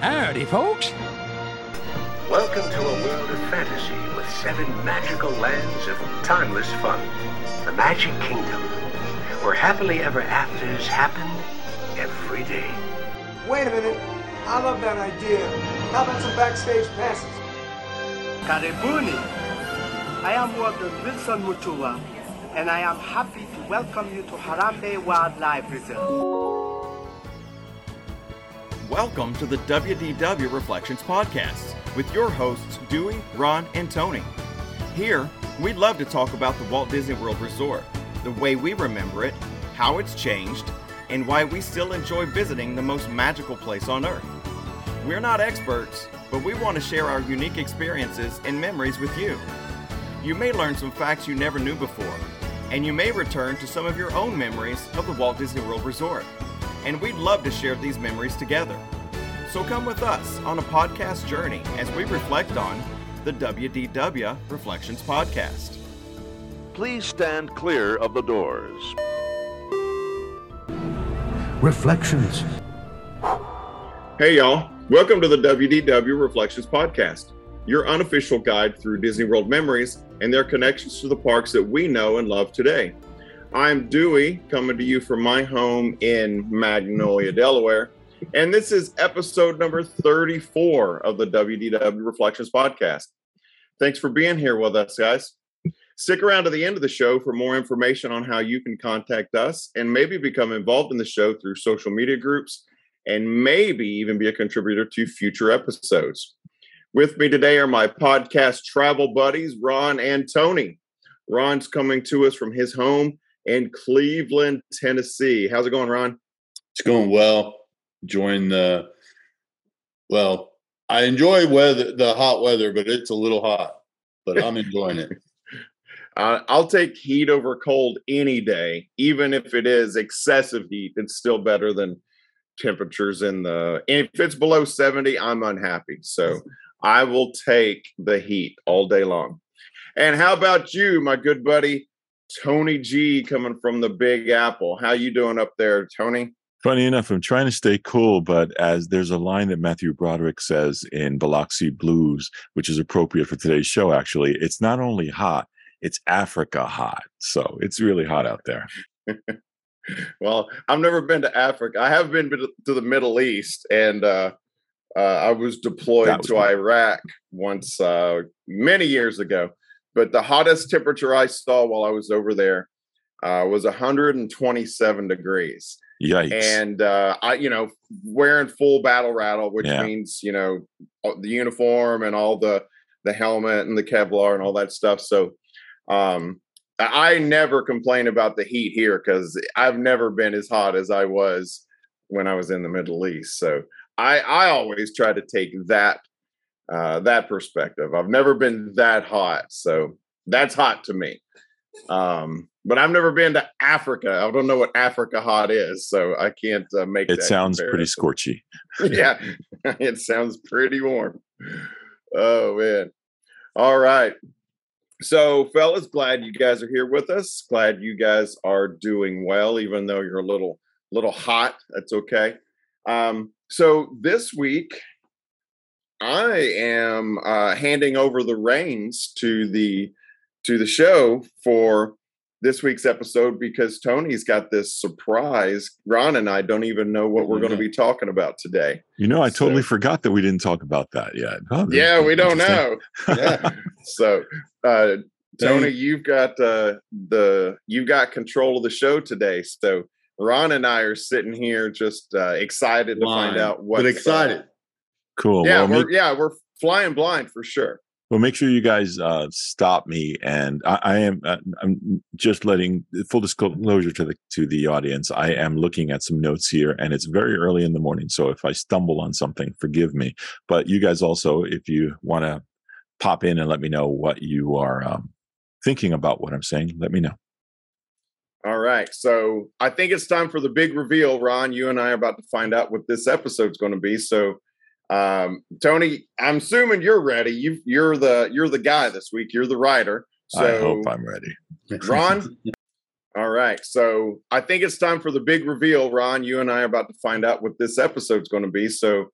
Howdy, folks. Welcome to a world of fantasy with seven magical lands of timeless fun. The Magic Kingdom, where happily ever afters happen every day. Wait a minute. I love that idea. How about some backstage passes? Karibuni. I am Warden Wilson Mutua, and I am happy to welcome you to Harambe Wildlife Reserve. Welcome to the WDW Reflections Podcast with your hosts, Dewey, Ron, and Tony. Here, we'd love to talk about the Walt Disney World Resort, the way we remember it, how it's changed, and why we still enjoy visiting the most magical place on earth. We're not experts, but we want to share our unique experiences and memories with you. You may learn some facts you never knew before, and you may return to some of your own memories of the Walt Disney World Resort. And we'd love to share these memories together. So come with us on a podcast journey as we reflect on the WDW Reflections Podcast. Please stand clear of the doors. Reflections. Hey, y'all. Welcome to the WDW Reflections Podcast, your unofficial guide through Disney World memories and their connections to the parks that we know and love today. I'm Dewey, coming to you from my home in Magnolia, Delaware. And this is episode number 34 of the WDW Reflections Podcast. Thanks for being here with us, guys. Stick around to the end of the show for more information on how you can contact us and maybe become involved in the show through social media groups and maybe even be a contributor to future episodes. With me today are my podcast travel buddies, Ron and Tony. Ron's coming to us from his home in Cleveland, Tennessee. How's it going, Ron? It's going well. Enjoying the well, I enjoy weather the hot weather, but it's a little hot. But I'm enjoying it. Uh, I'll take heat over cold any day, even if it is excessive heat. It's still better than temperatures in the. If it's below 70, I'm unhappy. So I will take the heat all day long. And how about you, my good buddy Tony G, coming from the Big Apple? How you doing up there, Tony? Funny enough, I'm trying to stay cool, but as there's a line that Matthew Broderick says in Biloxi Blues, which is appropriate for today's show, actually, it's not only hot, it's Africa hot. So it's really hot out there. well, I've never been to Africa. I have been to the Middle East, and uh, uh, I was deployed was to me. Iraq once uh, many years ago. But the hottest temperature I saw while I was over there uh, was 127 degrees. Yikes. And uh, I, you know, wearing full battle rattle, which Yeah. means you know the uniform and all the the helmet and the Kevlar and all that stuff. So um, I never complain about the heat here because I've never been as hot as I was when I was in the Middle East. So I I always try to take that uh, that perspective. I've never been that hot, so that's hot to me. Um, but I've never been to Africa. I don't know what Africa hot is, so I can't uh, make. It sounds pretty scorchy. yeah, it sounds pretty warm. Oh man. All right. So, fellas, glad you guys are here with us. Glad you guys are doing well, even though you're a little little hot. That's okay. Um, so this week, I am uh, handing over the reins to the to the show for this week's episode because Tony's got this surprise. Ron and I don't even know what we're going to be talking about today. You know, I totally forgot that we didn't talk about that yet. Oh, Yeah, we don't know. Yeah. so, uh, Tony, you've got uh, the you've got control of the show today. So Ron and I are sitting here just uh, excited to find out what but excited. Cool. yeah, well, we're, make, yeah, we're flying blind for sure. well, make sure you guys uh, stop me. And I, I am uh, I'm just letting full disclosure to the to the audience. I am looking at some notes here, and it's very early in the morning. So if I stumble on something, forgive me. But you guys also, if you want to pop in and let me know what you are um, thinking about what I'm saying, let me know. All right. So I think it's time for the big reveal, Ron. You and I are about to find out what this episode's going to be. So um, Tony, I'm assuming you're ready. You you're the you're the guy this week. You're the writer. So I hope I'm ready. Ron? All right. So I think it's time for the big reveal, Ron. You and I are about to find out what this episode's going to be. So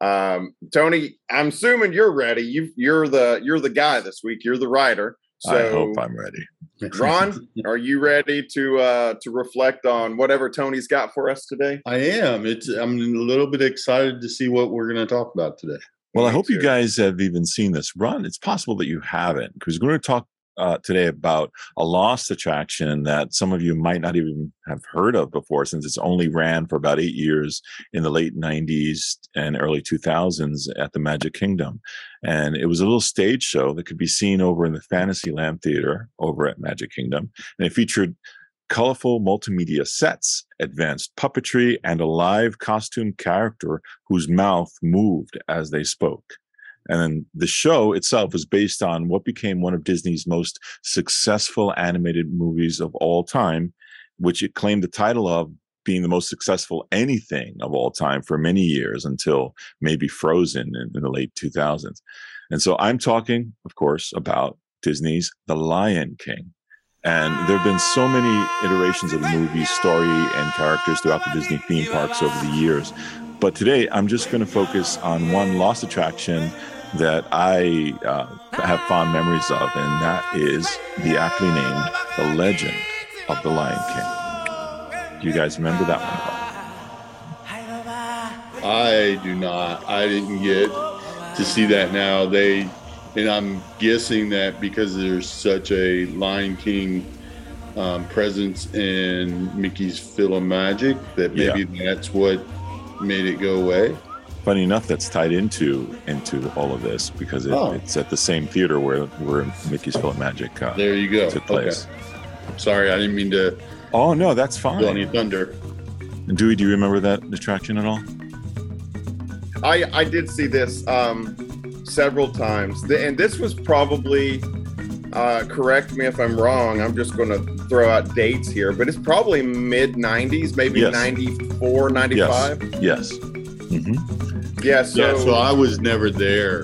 Um, Tony, I'm assuming you're ready. You you're the you're the guy this week. You're the writer. So I hope I'm ready. Ron, are you ready to uh to reflect on whatever Tony's got for us today? I am. It's. I'm a little bit excited to see what we're going to talk about today. Well, I Me hope you guys have even seen this. Ron, it's possible that you haven't, because we're going to talk uh, today about a lost attraction that some of you might not even have heard of before, since it's only ran for about eight years in the late 90s and early 2000s at the Magic Kingdom. And it was a little stage show that could be seen over in the Fantasyland Theater over at Magic Kingdom. And it featured colorful multimedia sets, advanced puppetry, and a live costume character whose mouth moved as they spoke. And then the show itself is based on what became one of Disney's most successful animated movies of all time, which it claimed the title of being the most successful anything of all time for many years until maybe Frozen in, in the late 2000s. And so I'm talking, of course, about Disney's The Lion King. And there have been so many iterations of the movie, story, and characters throughout the Disney theme parks over the years. But today, I'm just going to focus on one lost attraction that I uh, have fond memories of, and that is the aptly named The Legend of the Lion King. Do you guys remember that one? I do not. I didn't get to see that now. They, and I'm guessing that because there's such a Lion King um, presence in Mickey's Magic, that maybe that's what made it go away. Funny enough, that's tied into into all of this because it, Oh. it's at the same theater where where Mickey's Magic uh, There you go. took place. Okay. Sorry, I didn't mean to Oh no, that's steal any fine. thunder. Dewey, do you remember that attraction at all? I I did see this um several times, and this was probably. Uh, correct me if I'm wrong. I'm just going to throw out dates here, but it's probably mid 90s, maybe Yes. 94, 95. Yes. hmm Yeah, so, yeah, so I was never there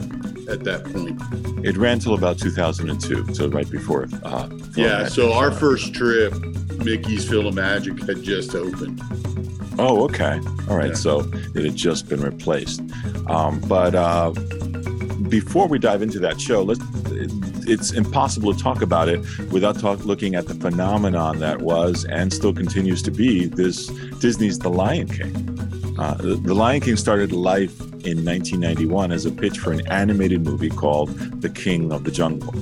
at that point. It ran till about 2002, so right before. Uh, Yeah, Magic so our first trip, Mickey's Magic had just opened. Oh, okay. All right. Yeah. So it had just been replaced. Um, but uh, before we dive into that show, let's. It's impossible to talk about it without talk, looking at the phenomenon that was and still continues to be this Disney's The Lion King. Uh, the, Lion King started life in 1991 as a pitch for an animated movie called The King of the Jungle.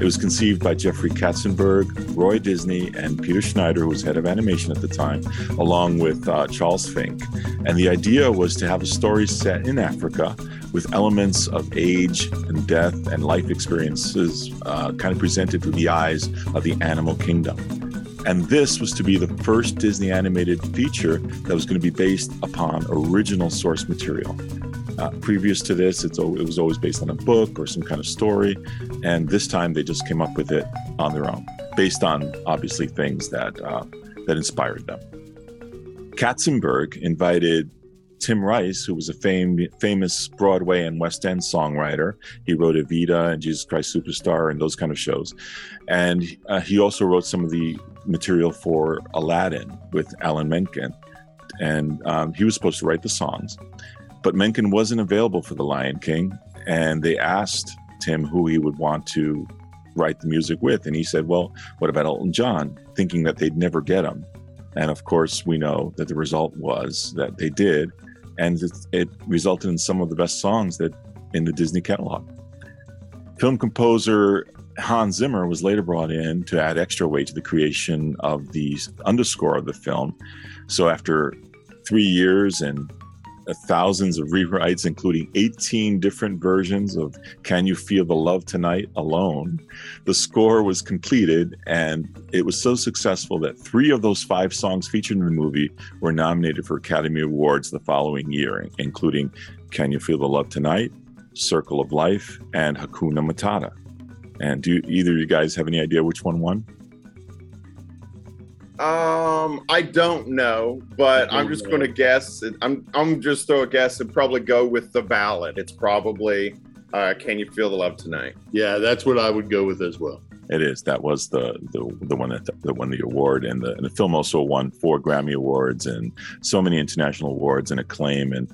It was conceived by Jeffrey Katzenberg, Roy Disney, and Peter Schneider, who was head of animation at the time, along with uh, Charles Fink. And the idea was to have a story set in Africa with elements of age and death and life experiences uh, kind of presented through the eyes of the animal kingdom. And this was to be the first Disney animated feature that was going to be based upon original source material. Uh, previous to this, it was always based on a book or some kind of story. And this time they just came up with it on their own, based on obviously things that, uh, that inspired them. Katzenberg invited Tim Rice, who was a fame, famous Broadway and West End songwriter. He wrote Evita and Jesus Christ Superstar and those kind of shows. And uh, he also wrote some of the material for Aladdin with Alan Menken. And um, he was supposed to write the songs. But Menken wasn't available for The Lion King. And they asked Tim who he would want to write the music with. And he said, Well, what about Elton John? Thinking that they'd never get him. And of course, we know that the result was that they did. And it, it resulted in some of the best songs that in the Disney catalog. Film composer Hans Zimmer was later brought in to add extra weight to the creation of the underscore of the film. So after three years and uh, thousands of rewrites, including 18 different versions of Can You Feel the Love Tonight alone, the score was completed and it was so successful that three of those five songs featured in the movie were nominated for Academy Awards the following year, including Can You Feel the Love Tonight, Circle of Life, and Hakuna Matata. And do either of you guys have any idea which one won? Um, I don't know, but I I'm just going to guess. I'm I'm just throw a guess and probably go with the ballad. It's probably uh, "Can You Feel the Love Tonight." Yeah, that's what I would go with as well. It is. That was the the, the one that, that won the award, and the, and the film also won four Grammy awards and so many international awards and acclaim, and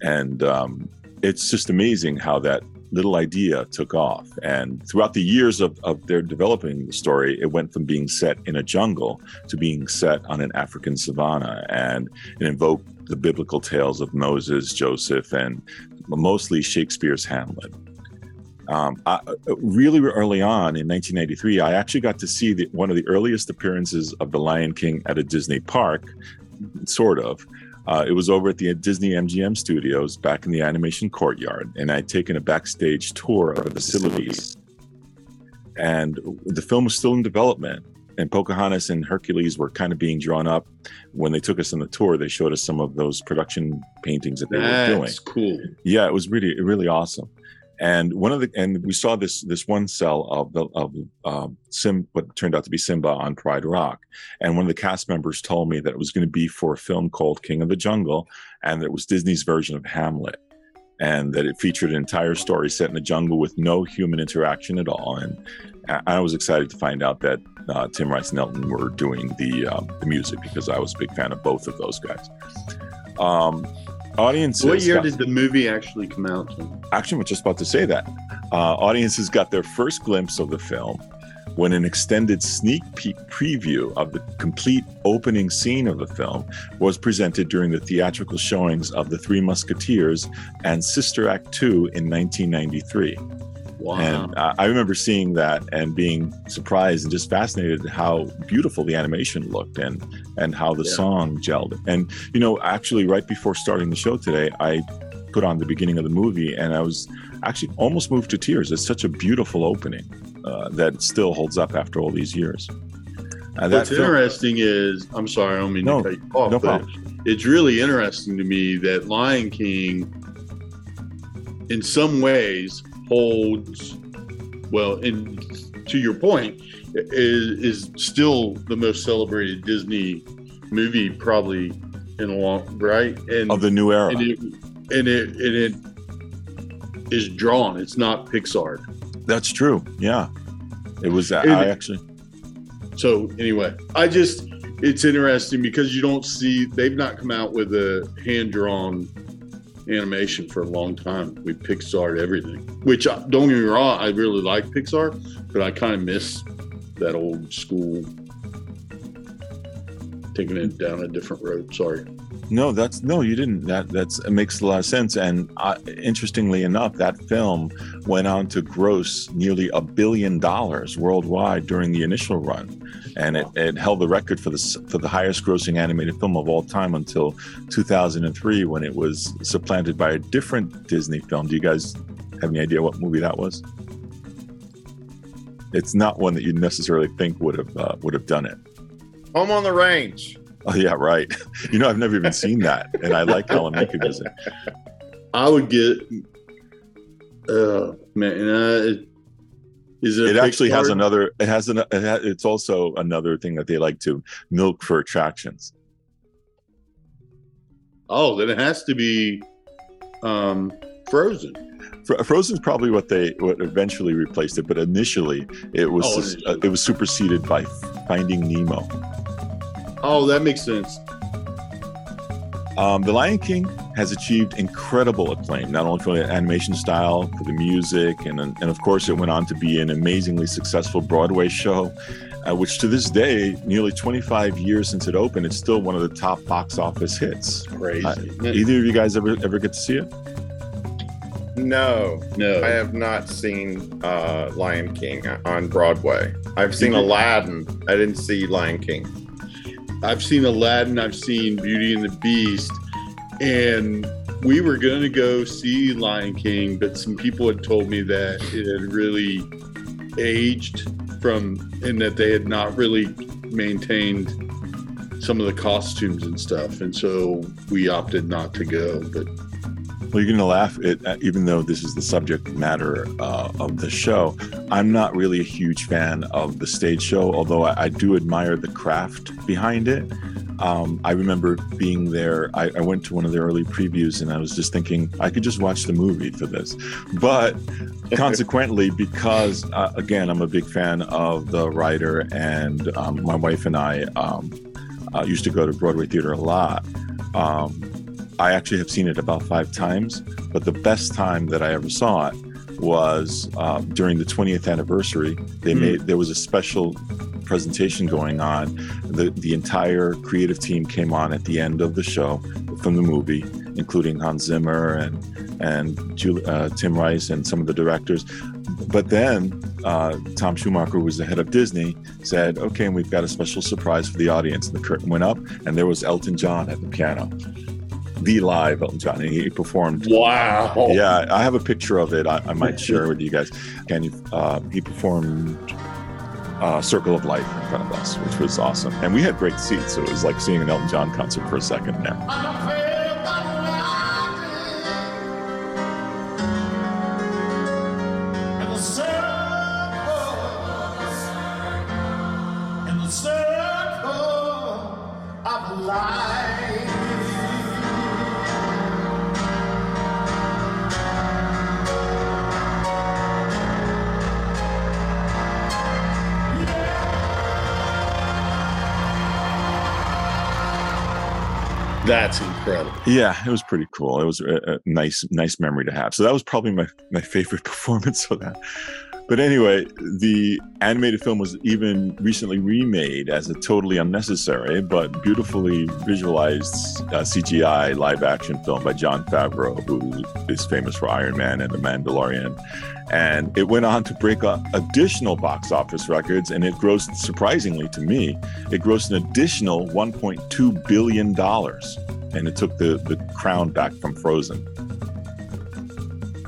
and um, it's just amazing how that little idea took off. And throughout the years of, of their developing the story, it went from being set in a jungle to being set on an African savanna. And it invoked the biblical tales of Moses, Joseph, and mostly Shakespeare's Hamlet. Um, I, really early on in 1993, I actually got to see the, one of the earliest appearances of The Lion King at a Disney park, sort of. Uh, it was over at the Disney MGM studios back in the animation courtyard, and I'd taken a backstage tour of the facilities. And the film was still in development, and Pocahontas and Hercules were kind of being drawn up. When they took us on the tour, they showed us some of those production paintings that they That's were doing. That's cool. Yeah, it was really really awesome. And one of the and we saw this this one cell of the of um, Sim what turned out to be Simba on Pride Rock, and one of the cast members told me that it was going to be for a film called King of the Jungle, and that it was Disney's version of Hamlet, and that it featured an entire story set in the jungle with no human interaction at all. And I was excited to find out that uh, Tim Rice and Elton were doing the um, the music because I was a big fan of both of those guys. Um, audiences. What year got- did the movie actually come out? Actually, I was just about to say that. Uh, audiences got their first glimpse of the film when an extended sneak peek preview of the complete opening scene of the film was presented during the theatrical showings of The Three Musketeers and Sister Act 2 in 1993. Wow. And uh, I remember seeing that and being surprised and just fascinated at how beautiful the animation looked and and how the Yeah. song gelled. And you know, actually, right before starting the show today, I put on the beginning of the movie, and I was actually almost moved to tears. It's such a beautiful opening uh, that still holds up after all these years. Uh, What's film- interesting is, I'm sorry, I don't mean No, to cut you off, no but it's really interesting to me that Lion King, in some ways, holds well. And to your point, is is still the most celebrated Disney movie probably in a long right and of the new era. and it and it and it is drawn. It's not Pixar. That's true. Yeah, it was. I And- actually. So anyway, I just it's interesting because you don't see they've not come out with a hand drawn animation for a long time. We Pixar everything, which uh, don't get me wrong, I really like Pixar, but I kind of miss that old school taking it down a different road. Sorry. No, that's no, you didn't. That that's it makes a lot of sense. And uh, interestingly enough, that film went on to gross nearly a billion dollars worldwide during the initial run, and it, it held the record for the for the highest grossing animated film of all time until 2003, when it was supplanted by a different Disney film. Do you guys have any idea what movie that was? It's not one that you necessarily think would have uh, would have done it. Home on the Range. Oh yeah, right. You know, I've never even seen that, and I like Alan Menken does it. I would get. Uh, man, uh, is it? It actually has another. It has an. It ha, it's also another thing that they like to milk for attractions. Oh, then it has to be um, Frozen. Fro- Frozen's probably what they what eventually replaced it, but initially it was Oh, initially. uh, it was superseded by Finding Nemo. Oh, that makes sense. Um, the Lion King has achieved incredible acclaim, not only for the animation style, for the music, and and of course, it went on to be an amazingly successful Broadway show, uh, which to this day, nearly 25 years since it opened, it's still one of the top box office hits. Crazy. Uh. Either of you guys ever ever get to see it? No, no, I have not seen uh, Lion King on Broadway. I've seen? Aladdin. I didn't see Lion King. I've seen Aladdin. I've seen Beauty and the Beast, and we were going to go see Lion King, but some people had told me that it had really aged from, and that they had not really maintained some of the costumes and stuff, and so we opted not to go. But Well, you're going to laugh, it, uh, even though this is the subject matter uh, of the show. I'm not really a huge fan of the stage show, although I, I do admire the craft behind it. Um, I remember being there. I, I went to one of the early previews and I was just thinking I could just watch the movie for this. But consequently, because uh, again, I'm a big fan of the writer, and um, my wife and I um, uh, used to go to Broadway theater a lot. Um, I actually have seen it about five times, but the best time that I ever saw it was uh, during the 20th anniversary. They Hmm. made there was a special presentation going on. The the entire creative team came on at the end of the show from the movie, including Hans Zimmer and and Jul- uh, Tim Rice and some of the directors. But then uh, Tom Schumacher, who was the head of Disney, said, "Okay, and we've got a special surprise for the audience." And the curtain went up, and there was Elton John at the piano, the live Elton John, he performed Wow. yeah, I have a picture of it. I, I might share with you guys. And you? Uh, he performed uh, "Circle of Life" in front of us, which was awesome, and we had great seats. So it was like seeing an Elton John concert for a second there. That's incredible. Yeah, it was pretty cool. It was a, a nice, nice memory to have. So that was probably my my favorite performance of that. But anyway, the animated film was even recently remade as a totally unnecessary but beautifully visualized uh, CGI live action film by Jon Favreau, who is famous for Iron Man and The Mandalorian. And it went on to break additional box office records, and it grossed, surprisingly to me, it grossed an additional $1.2 billion. And it took the, the crown back from Frozen.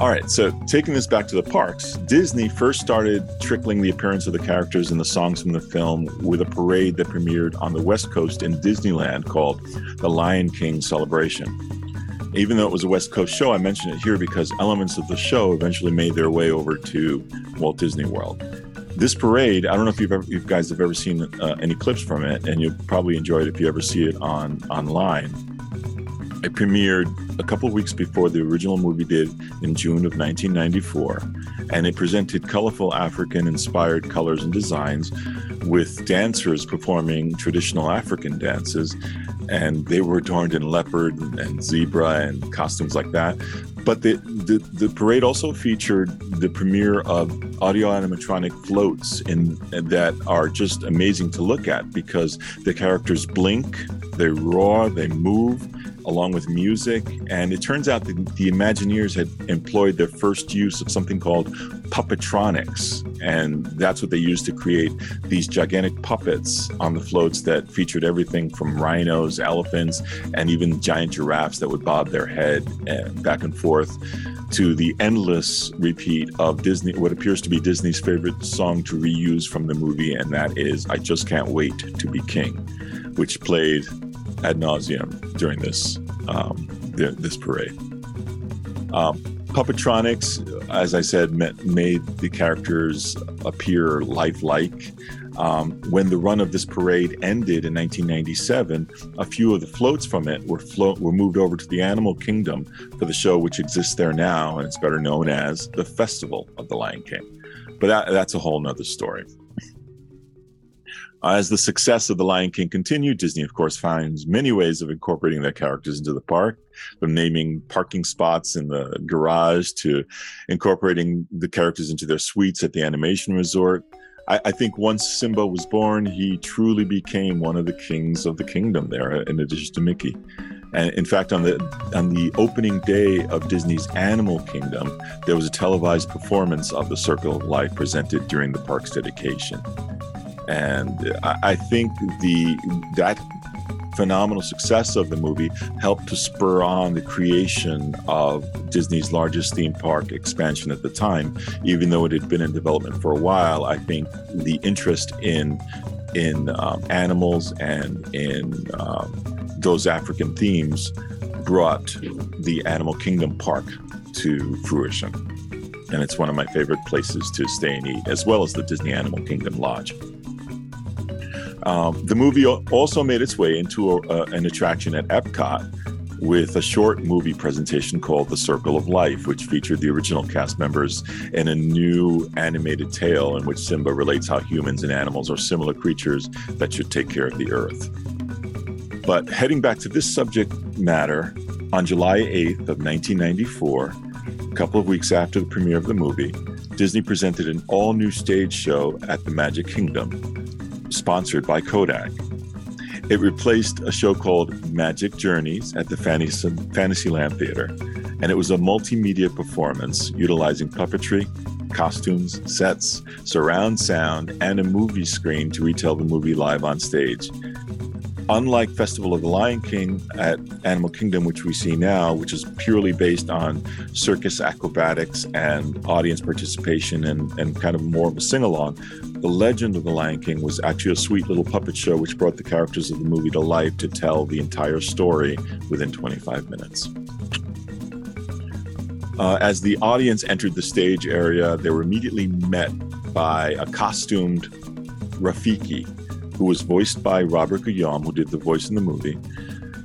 All right, so taking this back to the parks, Disney first started trickling the appearance of the characters and the songs from the film with a parade that premiered on the West Coast in Disneyland called the Lion King Celebration. Even though it was a West Coast show, I mention it here because elements of the show eventually made their way over to Walt Disney World. This parade, I don't know if you've ever, you guys have ever seen uh, any clips from it, and you'll probably enjoy it if you ever see it on online. It premiered a couple weeks before the original movie did in June of 1994, and it presented colorful African inspired colors and designs with dancers performing traditional African dances. And they were adorned in leopard and, zebra and costumes like that. But the, the, the parade also featured the premiere of audio animatronic floats in that are just amazing to look at because the characters blink, they roar, they move along with music. And it turns out that the Imagineers had employed their first use of something called puppetronics. And that's what they used to create these gigantic puppets on the floats that featured everything from rhinos, elephants, and even giant giraffes that would bob their head back and forth to the endless repeat of Disney, what appears to be Disney's favorite song to reuse from the movie, and that is I Just Can't Wait to Be King, which played ad nauseum during this um, this parade. Um, puppetronics, as I said, ma- made the characters appear lifelike. Um, when the run of this parade ended in 1997, a few of the floats from it were flo- were moved over to the Animal Kingdom for the show, which exists there now, and it's better known as the Festival of the Lion King. But that, that's a whole nother story. Uh, as the success of The Lion King continued, Disney, of course, finds many ways of incorporating their characters into the park, from naming parking spots in the garage to incorporating the characters into their suites at the animation resort. I, I think once Simba was born, he truly became one of the kings of the kingdom there, uh, in addition to Mickey. And in fact, on the on the opening day of Disney's Animal Kingdom, there was a televised performance of the Circle of Life presented during the park's dedication and I, think the that phenomenal success of the movie helped to spur on the creation of Disney's largest theme park expansion at the time. Even though it had been in development for a while, I think the interest in in um, animals and in um, those African themes brought the Animal Kingdom Park to fruition. And it's one of my favorite places to stay and eat, as well as the Disney Animal Kingdom Lodge. Um, the movie also made its way into a, uh, an attraction at Epcot with a short movie presentation called The Circle of Life, which featured the original cast members in a new animated tale in which Simba relates how humans and animals are similar creatures that should take care of the earth. But heading back to this subject matter, On July 8th of 1994, a couple of weeks after the premiere of the movie, Disney presented an all-new stage show at the Magic Kingdom, sponsored by Kodak. It replaced a show called Magic Journeys at the Fantasyland Theater, and it was a multimedia performance utilizing puppetry, costumes, sets, surround sound, and a movie screen to retell the movie live on stage unlike Festival of the Lion King at Animal Kingdom, which we see now, which is purely based on circus acrobatics and audience participation and, and kind of more of a sing along, The Legend of the Lion King was actually a sweet little puppet show which brought the characters of the movie to life to tell the entire story within 25 minutes. Uh, as the audience entered the stage area, they were immediately met by a costumed Rafiki, who was voiced by Robert Guillaume, who did the voice in the movie.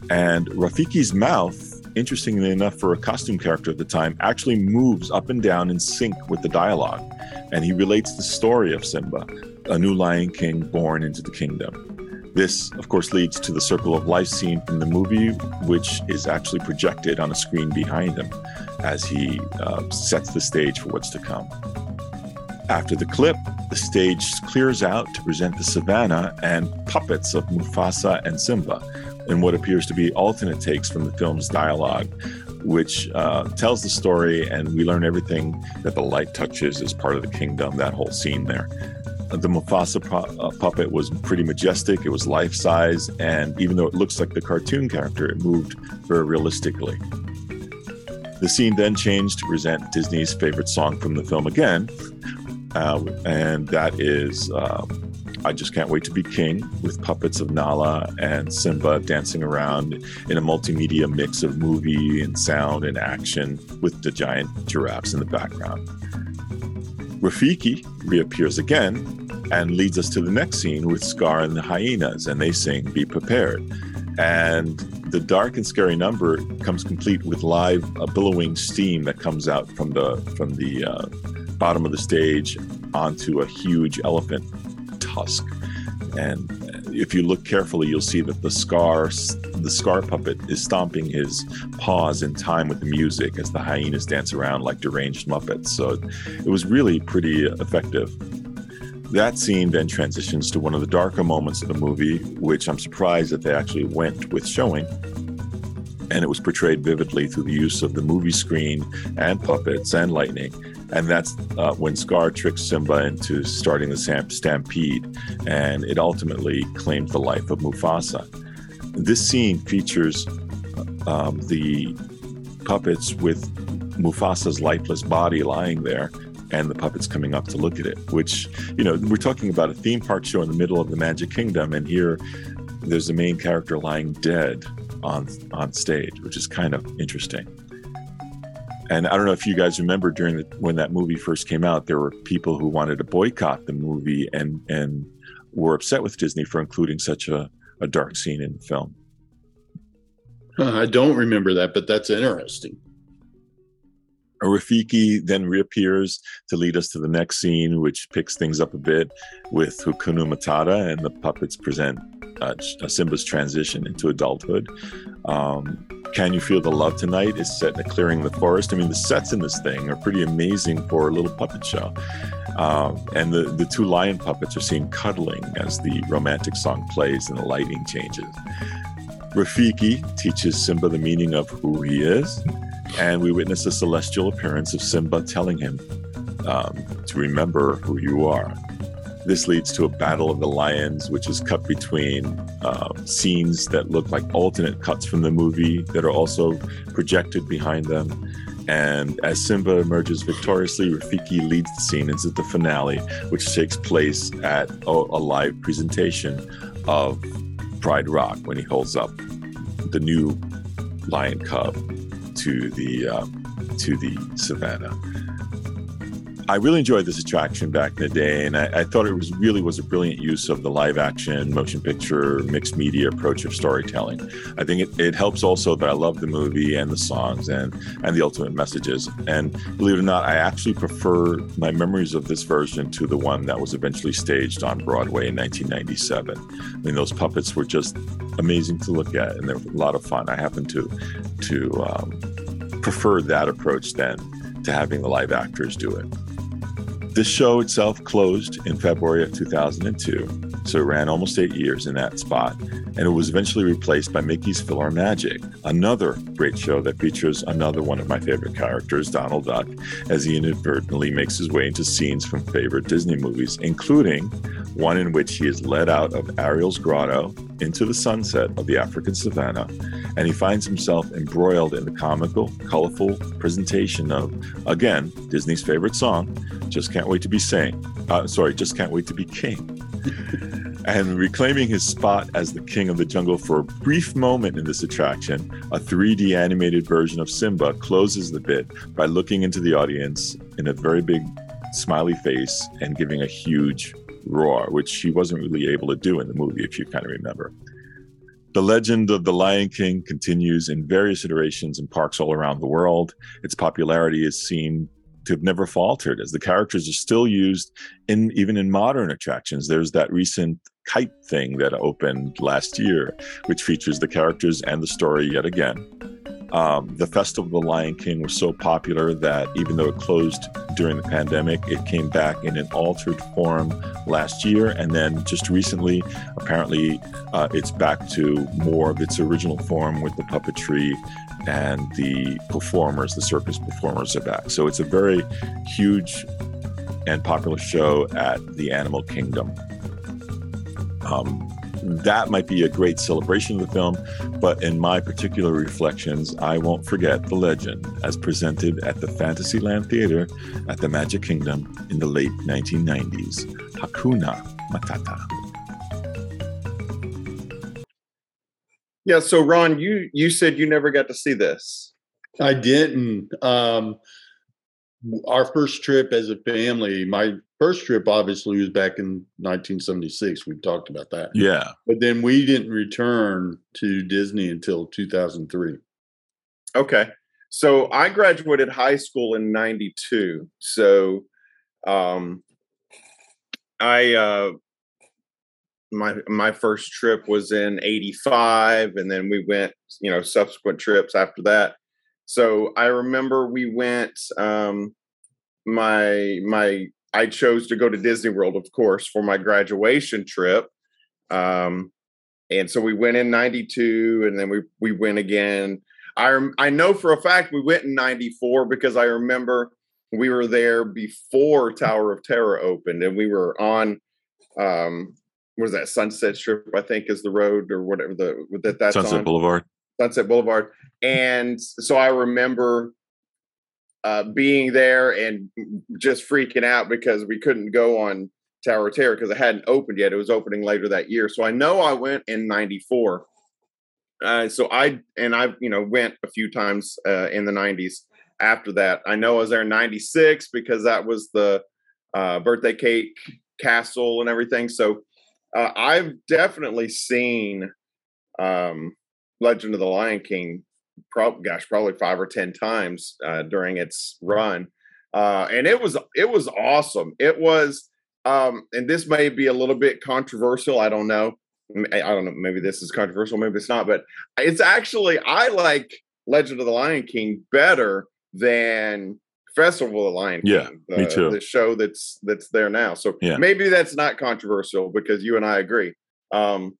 And Rafiki's mouth, interestingly enough, for a costume character at the time, actually moves up and down in sync with the dialogue. And he relates the story of Simba, a new Lion King born into the kingdom. This, of course, leads to the Circle of Life scene from the movie, which is actually projected on a screen behind him as he uh, sets the stage for what's to come. After the clip, the stage clears out to present the savannah and puppets of Mufasa and Simba in what appears to be alternate takes from the film's dialogue, which uh, tells the story, and we learn everything that the light touches as part of the kingdom, that whole scene there. The Mufasa pu- uh, puppet was pretty majestic, it was life size, and even though it looks like the cartoon character, it moved very realistically. The scene then changed to present Disney's favorite song from the film again, uh, and that is um, I Just Can't Wait to Be King with puppets of Nala and Simba dancing around in a multimedia mix of movie and sound and action with the giant giraffes in the background. Rafiki reappears again and leads us to the next scene with Scar and the hyenas, and they sing Be Prepared. And the dark and scary number comes complete with live uh, billowing steam that comes out from the from the uh, bottom of the stage onto a huge elephant tusk. And if you look carefully, you'll see that the scar, the scar puppet, is stomping his paws in time with the music as the hyenas dance around like deranged muppets. So it was really pretty effective. That scene then transitions to one of the darker moments of the movie, which I'm surprised that they actually went with showing. And it was portrayed vividly through the use of the movie screen and puppets and lightning and that's uh, when Scar tricks Simba into starting the stampede, and it ultimately claims the life of Mufasa. This scene features um, the puppets with Mufasa's lifeless body lying there, and the puppets coming up to look at it. Which, you know, we're talking about a theme park show in the middle of the Magic Kingdom, and here there's the main character lying dead on on stage, which is kind of interesting. And I don't know if you guys remember during the, when that movie first came out, there were people who wanted to boycott the movie and and were upset with Disney for including such a, a dark scene in the film. I don't remember that, but that's interesting. Rafiki then reappears to lead us to the next scene, which picks things up a bit with Hakuna Matata, and the puppets present uh, Simba's transition into adulthood. Um, can You Feel the Love Tonight is set in a clearing in the forest. I mean, the sets in this thing are pretty amazing for a little puppet show. Um, and the, the two lion puppets are seen cuddling as the romantic song plays and the lighting changes. Rafiki teaches Simba the meaning of who he is, and we witness a celestial appearance of Simba telling him um, to remember who you are. This leads to a battle of the lions, which is cut between um, scenes that look like alternate cuts from the movie that are also projected behind them. And as Simba emerges victoriously, Rafiki leads the scene into the finale, which takes place at a, a live presentation of Pride Rock when he holds up the new lion cub to the uh, to the savannah. I really enjoyed this attraction back in the day, and I, I, thought it was really was a brilliant use of the live action, motion picture, mixed media approach of storytelling. I think it, it helps also that I love the movie and the songs and and the ultimate messages. And believe it or not, I actually prefer my memories of this version to the one that was eventually staged on Broadway in 1997. I mean, those puppets were just amazing to look at, and they were a lot of fun. I happen to to um, prefer that approach than to having the live actors do it. This show itself closed in February of 2002, so it ran almost eight years in that spot, and it was eventually replaced by Mickey's PhilharMagic, another great show that features another one of my favorite characters, Donald Duck, as he inadvertently makes his way into scenes from favorite Disney movies, including one in which he is led out of Ariel's grotto into the sunset of the African savannah, and he finds himself embroiled in the comical, colorful presentation of, again, Disney's favorite song, Just Can't Wait to Be Sing. Uh, sorry, Just Can't Wait to Be King. and reclaiming his spot as the king of the jungle for a brief moment in this attraction, a 3D animated version of Simba closes the bit by looking into the audience in a very big smiley face and giving a huge roar, which he wasn't really able to do in the movie, if you kind of remember. The legend of the Lion King continues in various iterations in parks all around the world. Its popularity is seen to have never faltered as the characters are still used in even in modern attractions. There's that recent kite thing that opened last year, which features the characters and the story yet again. Um, the Festival of the Lion King was so popular that even though it closed during the pandemic, it came back in an altered form last year. And then just recently, apparently, uh, it's back to more of its original form with the puppetry and the performers, the circus performers are back. So it's a very huge and popular show at the Animal Kingdom. Um, that might be a great celebration of the film, but in my particular reflections, I won't forget the legend as presented at the Fantasyland Theater at the Magic Kingdom in the late 1990s Hakuna Matata. Yeah, so Ron, you you said you never got to see this. I didn't. Um, our first trip as a family, my first trip obviously was back in 1976. We talked about that. Yeah. But then we didn't return to Disney until 2003. Okay. So I graduated high school in 92. So um I uh my my first trip was in 85 and then we went, you know, subsequent trips after that. So I remember we went um my my I chose to go to Disney World, of course, for my graduation trip. Um, and so we went in 92 and then we, we went again. I, I know for a fact we went in 94 because I remember we were there before Tower of Terror opened and we were on, um, was that Sunset Strip, I think is the road or whatever the, that that's Sunset on. Boulevard. Sunset Boulevard. And so I remember uh, being there and just freaking out because we couldn't go on Tower of Terror because it hadn't opened yet. It was opening later that year. So I know I went in '94. Uh, so I and I, you know, went a few times uh, in the '90s. After that, I know I was there in '96 because that was the uh, birthday cake castle and everything. So uh, I've definitely seen um, Legend of the Lion King Probably, gosh, probably five or ten times uh, during its run, uh, and it was it was awesome. It was, um, and this may be a little bit controversial. I don't know. I don't know. Maybe this is controversial. Maybe it's not. But it's actually I like Legend of the Lion King better than Festival of the Lion King. Yeah, the, me too. The show that's that's there now. So yeah. maybe that's not controversial because you and I agree. Um,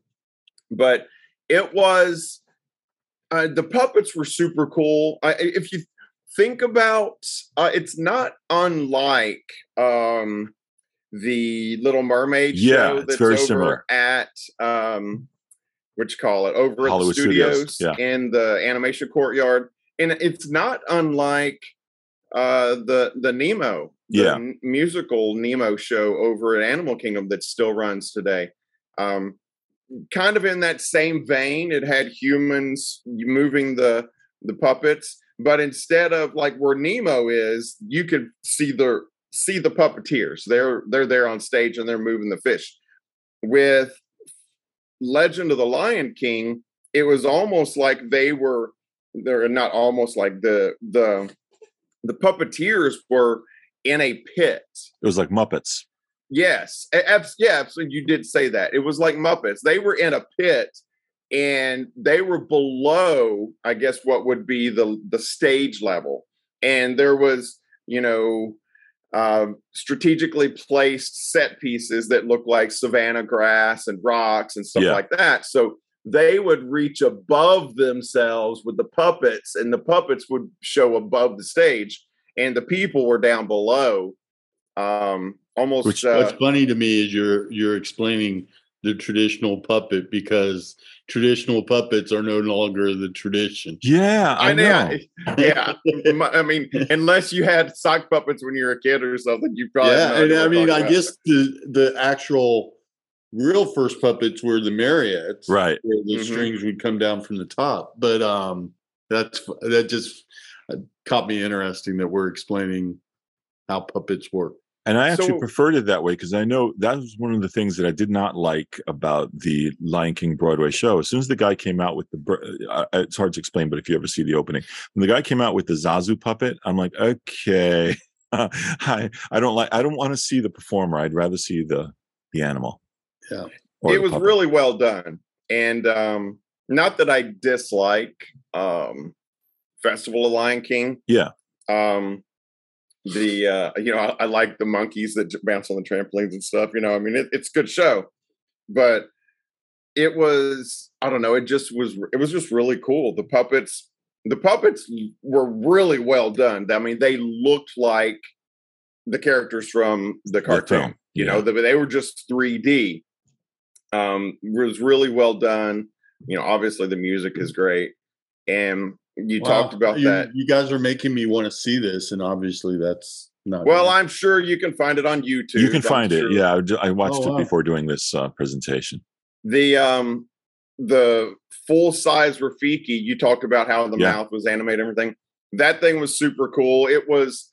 but it was uh, the puppets were super cool. I, if you think about, uh, it's not unlike um, the Little Mermaid yeah, show that's very similar at um, what you call it over Hollywood at the studios, studios. Yeah. in the animation courtyard, and it's not unlike uh, the the Nemo, the yeah. n- musical Nemo show over at Animal Kingdom that still runs today. Um, kind of in that same vein. It had humans moving the the puppets, but instead of like where Nemo is, you could see the see the puppeteers. They're they're there on stage and they're moving the fish. With Legend of the Lion King, it was almost like they were they're not almost like the the the puppeteers were in a pit. It was like Muppets. Yes, yeah, you did say that. It was like Muppets. They were in a pit and they were below, I guess, what would be the the stage level. And there was, you know, uh, strategically placed set pieces that looked like savanna grass and rocks and stuff yeah. like that. So they would reach above themselves with the puppets, and the puppets would show above the stage, and the people were down below. Um, almost. Which, uh, what's funny to me is you're you're explaining the traditional puppet because traditional puppets are no longer the tradition. Yeah, I, know. Yeah, I mean, unless you had sock puppets when you were a kid or something, you probably. Yeah, and I mean, I guess the the actual real first puppets were the marionettes, right? Where the mm-hmm. strings would come down from the top, but um, that's that just uh, caught me interesting that we're explaining how puppets work. And I actually so, preferred it that way because I know that was one of the things that I did not like about the Lion King Broadway show. As soon as the guy came out with the, uh, uh, it's hard to explain, but if you ever see the opening, when the guy came out with the Zazu puppet, I'm like, okay, I I don't like, I don't want to see the performer. I'd rather see the the animal. Yeah, it was really well done, and um, not that I dislike um, Festival of Lion King. Yeah. Um, the uh you know I, I, like the monkeys that bounce on the trampolines and stuff you know i mean it, it's a good show but it was i don't know it just was it was just really cool. The puppets the puppets were really well done. I mean they looked like the characters from the cartoon the you know they, they were just 3d um was really well done you know obviously the music is great and you talked about you, that. You guys are making me want to see this, and obviously that's not. Well, I'm sure you can find it on YouTube. You can find sure. it. Yeah, I watched oh, it before doing this uh, presentation. The um the full size Rafiki. You talked about how the yeah. mouth was animated, everything. That thing was super cool. It was,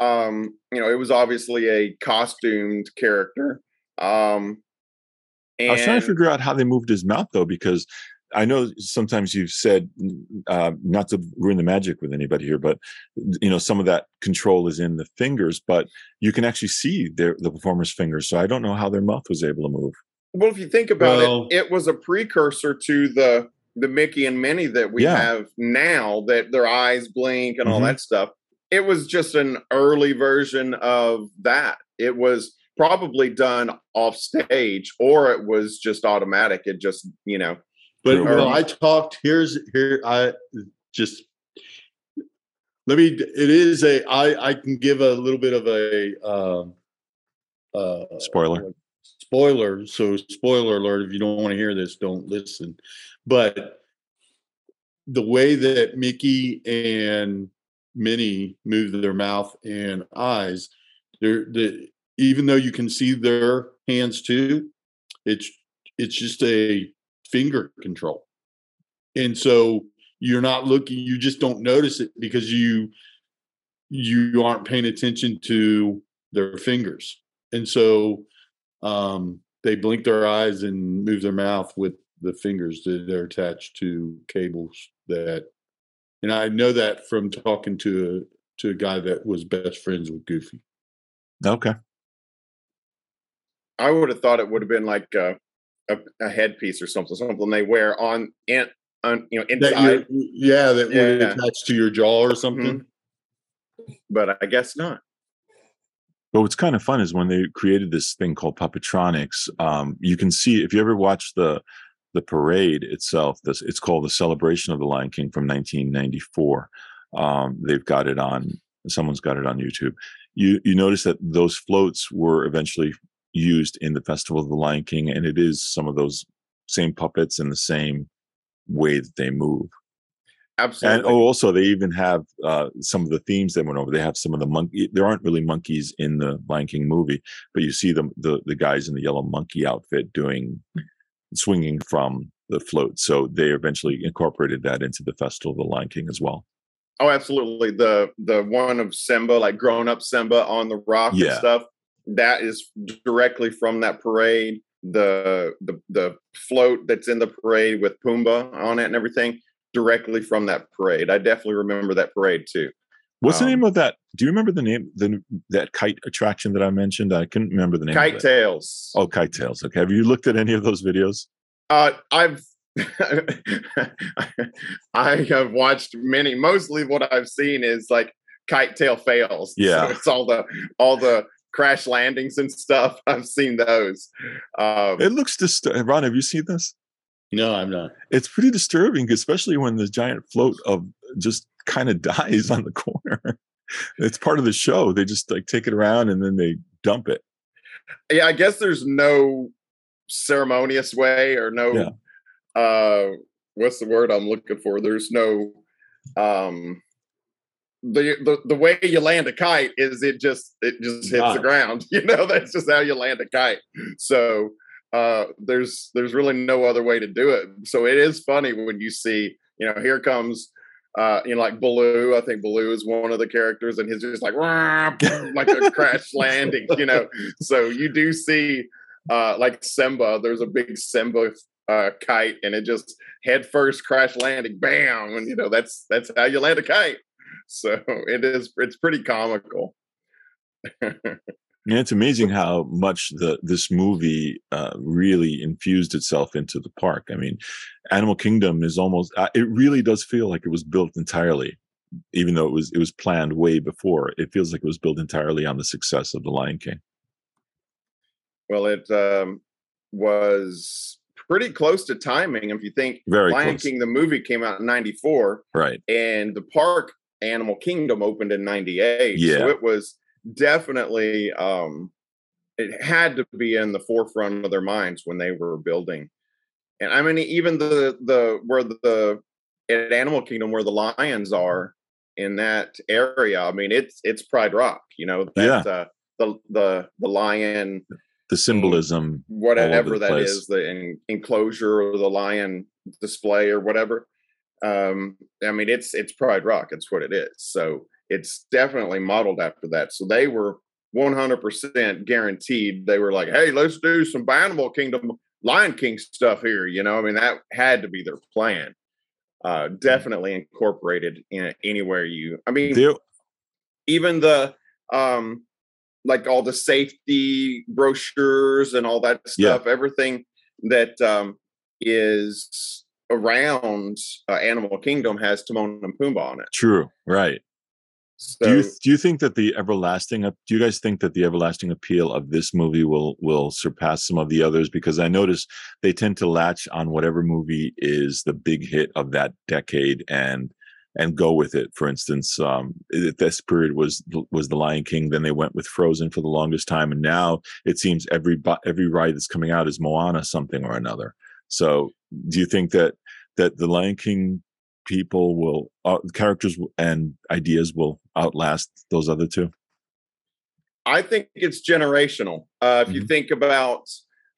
um, you know, it was obviously a costumed character. Um, I was trying to figure out how they moved his mouth though, because I know sometimes you've said uh, not to ruin the magic with anybody here, but you know some of that control is in the fingers, but you can actually see their, the performer's fingers. So I don't know how their mouth was able to move. Well, if you think about well, it, it was a precursor to the the Mickey and Minnie that we yeah. have now, that their eyes blink and mm-hmm. all that stuff. It was just an early version of that. It was probably done off stage, or it was just automatic. It just you know but well, I talked. Here's here. I just let me. It is a. I I can give a little bit of a um, uh, spoiler. Spoiler. So spoiler alert. If you don't want to hear this, don't listen. But the way that Mickey and Minnie move their mouth and eyes, they're the even though you can see their hands too, it's it's just a finger control. And so you're not looking, you just don't notice it because you you aren't paying attention to their fingers. And so um, they blink their eyes and move their mouth with the fingers that they're attached to cables that and I know that from talking to a to a guy that was best friends with Goofy. Okay. I would have thought it would have been like uh, a, a headpiece or something, something they wear on in on you know inside. That yeah, that yeah. would attach to your jaw or something. Mm-hmm. But I guess not. But what's kind of fun is when they created this thing called puppetronics. Um, you can see if you ever watch the the parade itself. This it's called the Celebration of the Lion King from 1994. Um, they've got it on. Someone's got it on YouTube. You you notice that those floats were eventually used in the Festival of the Lion King, and it is some of those same puppets and the same way that they move. Absolutely. And oh, also they even have uh, some of the themes they went over. They have some of the monkey. There aren't really monkeys in the Lion King movie, but you see the the, the guys in the yellow monkey outfit doing swinging from the float. So they eventually incorporated that into the Festival of the Lion King as well. Oh, absolutely. The the one of Simba, like grown up Simba on the rock Yeah. and stuff. That is directly from that parade. The the the float that's in the parade with Pumbaa on it and everything, directly from that parade. I definitely remember that parade too. What's the Um, name of that? Do you remember the name the that kite attraction that I mentioned? I couldn't remember the name. Kite tails. Oh, KiteTails. Okay. Have you looked at any of those videos? Uh, I've I have watched many. Mostly, what I've seen is like kite tail fails. Yeah. so it's all the all the crash landings and stuff. I've seen those. Um, It looks disturbing. Ron, have you seen this? No, I'm not. It's pretty disturbing, especially when the giant float of just kind of dies on the corner. it's part of the show. They just like take it around and then they dump it. yeah, I guess there's no ceremonious way or no. Yeah. Uh, what's the word I'm looking for? There's no. Um, the, the the way you land a kite is it just it just hits the ground you know that's just how you land a kite. So uh there's there's really no other way to do it. So it is funny when you see you know here comes uh you know like baloo. I think baloo is one of the characters and he's just like like a crash landing you know. So you do see uh like simba there's a big simba uh kite and it just head first crash landing bam and you know that's that's how you land a kite so it is it's pretty comical Yeah, it's amazing how much the this movie uh, really infused itself into the park. I mean, Animal Kingdom is almost uh, it really does feel like it was built entirely, even though it was it was planned way before. It feels like it was built entirely on the success of The Lion King. well it um was pretty close to timing if you think Very lion close. king the movie came out in 94 Right. and the park animal kingdom opened in 98 Yeah. so it was definitely um it had to be in the forefront of their minds when they were building and i mean even the the where the at animal kingdom where the lions are in that area i mean it's it's pride rock you know that uh the the the lion The symbolism. whatever the that place. is, the en- enclosure or the lion display or whatever. Um, I mean, it's it's Pride Rock. It's what it is. So it's definitely modeled after that. So they were 100% guaranteed. They were like, "Hey, let's do some Animal Kingdom, Lion King stuff here." You know, I mean, that had to be their plan. Uh, definitely incorporated in anywhere you. I mean, There, even the um like all the safety brochures and all that Yeah. stuff everything that um is around uh, animal kingdom has timon and pumbaa on it true. Right. so do you do you think that the everlasting do you guys think that the everlasting appeal of this movie will will surpass some of the others because i notice they tend to latch on whatever movie is the big hit of that decade and and go with it for instance um this period was was the lion king then they went with frozen for the longest time and now it seems every every ride that's coming out is moana something or another so do you think that that the lion king people will uh, characters and ideas will outlast those other two i think it's generational uh if you Mhm. think about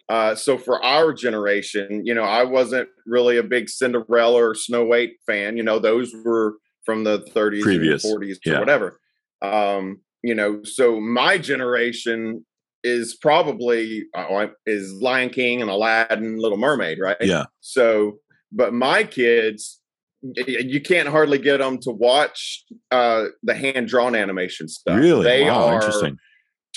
uh so for our generation you know i wasn't really a big cinderella or snow white fan you know those were from the 30s Previous, and 40s yeah. or whatever um you know so my generation is probably uh, is lion king and aladdin little mermaid right? Yeah. So but my kids you can't hardly get them to watch uh the hand drawn animation stuff. Really? They wow are interesting.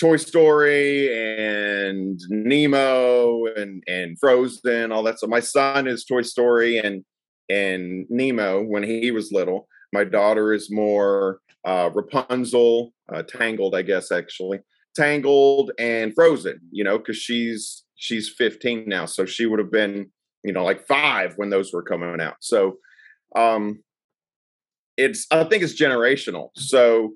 Toy Story and Nemo and and Frozen, all that So My son is Toy Story and and Nemo when he was little. My daughter is more uh, Rapunzel, uh, Tangled, I guess actually, Tangled and Frozen. You know, because she's she's 15 now, so she would have been you know like five when those were coming out. So um it's I think it's generational. So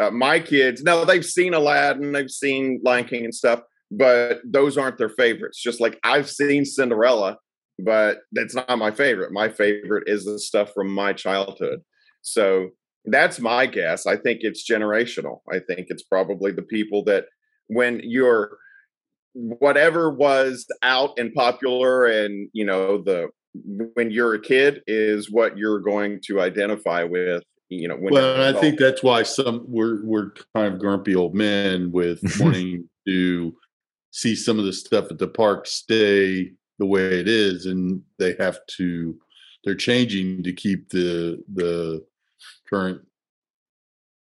uh, my kids now they've seen aladdin they've seen lion king and stuff but those aren't their favorites just like i've seen cinderella but that's not my favorite my favorite is the stuff from my childhood so that's my guess i think it's generational i think it's probably the people that when you're whatever was out and popular and you know the when you're a kid is what you're going to identify with you know, when Well, and I think that's why some we're we're kind of grumpy old men with wanting to see some of the stuff at the park stay the way it is, and they have to they're changing to keep the the current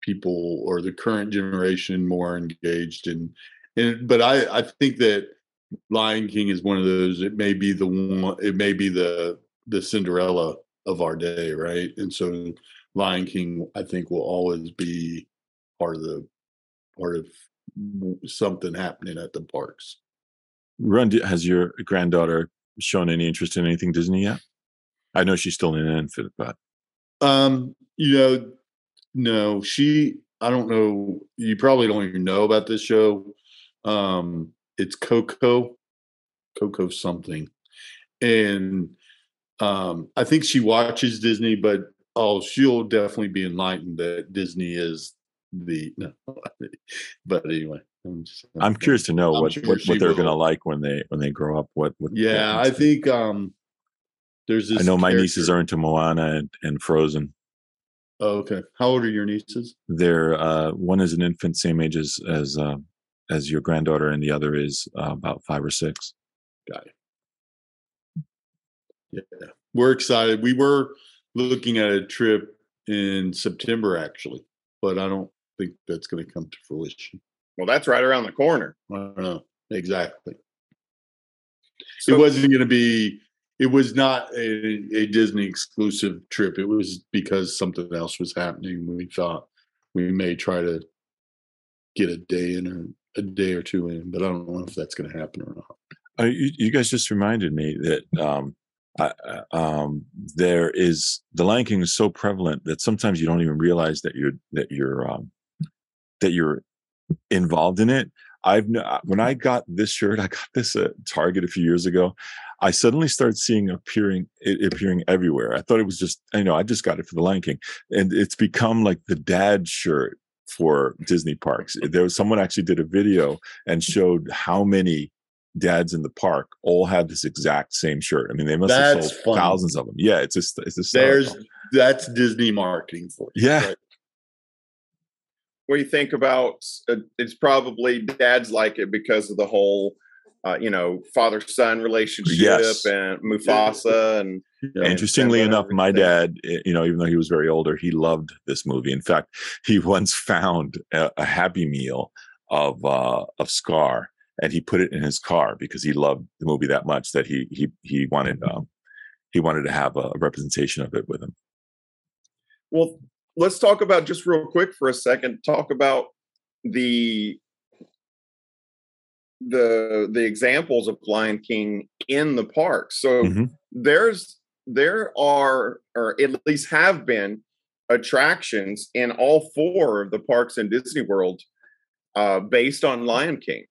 people or the current generation more engaged and and but I I think that Lion King is one of those. It may be the one. It may be the the Cinderella of our day, right? And so Lion King, I think, will always be part of the part of something happening at the parks. Do- has your granddaughter shown any interest in anything Disney yet? I know she's still in an infant, but Um, you know, no, she. I don't know. You probably don't even know about this show. Um, it's Coco, Coco something, and um, I think she watches Disney, but oh, she'll definitely be enlightened that Disney is the. No, but anyway, I'm, just, I'm curious to know I'm what sure what, what they're going to like when they when they grow up. What, what what Yeah, I think um, there's this. I know my nieces are into Moana and, and Frozen. Oh, okay. How old are your nieces? They're uh, one is an infant, same age as as uh, as your granddaughter, and the other is uh, about five or six. Got it. Yeah, we're excited. We were looking at a trip in September, actually, but I don't think that's going to come to fruition. well, that's right around the corner. I don't know exactly. So, it wasn't going to be. It was not a, a Disney exclusive trip. It was because something else was happening. We thought we may try to get a day in or a day or two in, but I don't know if that's going to happen or not. Uh, you, you guys just reminded me that um, I, I- um, there is the Lion King is so prevalent that sometimes you don't even realize that you're that you're um, that you're involved in it. I've uh, when I got this shirt, I got this at Target a few years ago. I suddenly started seeing appearing it appearing everywhere. I thought it was just you know I just got it for the Lion King, and it's become like the dad shirt for Disney parks. There was someone actually did a video and showed how many dads in the park all had this exact same shirt. I mean, they must have sold funny. thousands of them. Yeah, it's just it's just There's that's Disney marketing for you. yeah. Right. You think about? Uh, it's probably dads like it because of the whole, uh, you know, father son relationship Yes. and Mufasa and Yeah. Interestingly and enough, my dad, eh, you know, even though he was very older, he loved this movie. In fact, he once found a, a Happy Meal of uh, of Scar, and he put it in his car because he loved the movie that much that he he he wanted um, he wanted to have a representation of it with him. Well, let's talk about just real quick for a second. Talk about the the the examples of Lion King in the park. So Mhm. there's there are or at least have been attractions in all four of the parks in Disney World uh, based on Lion King.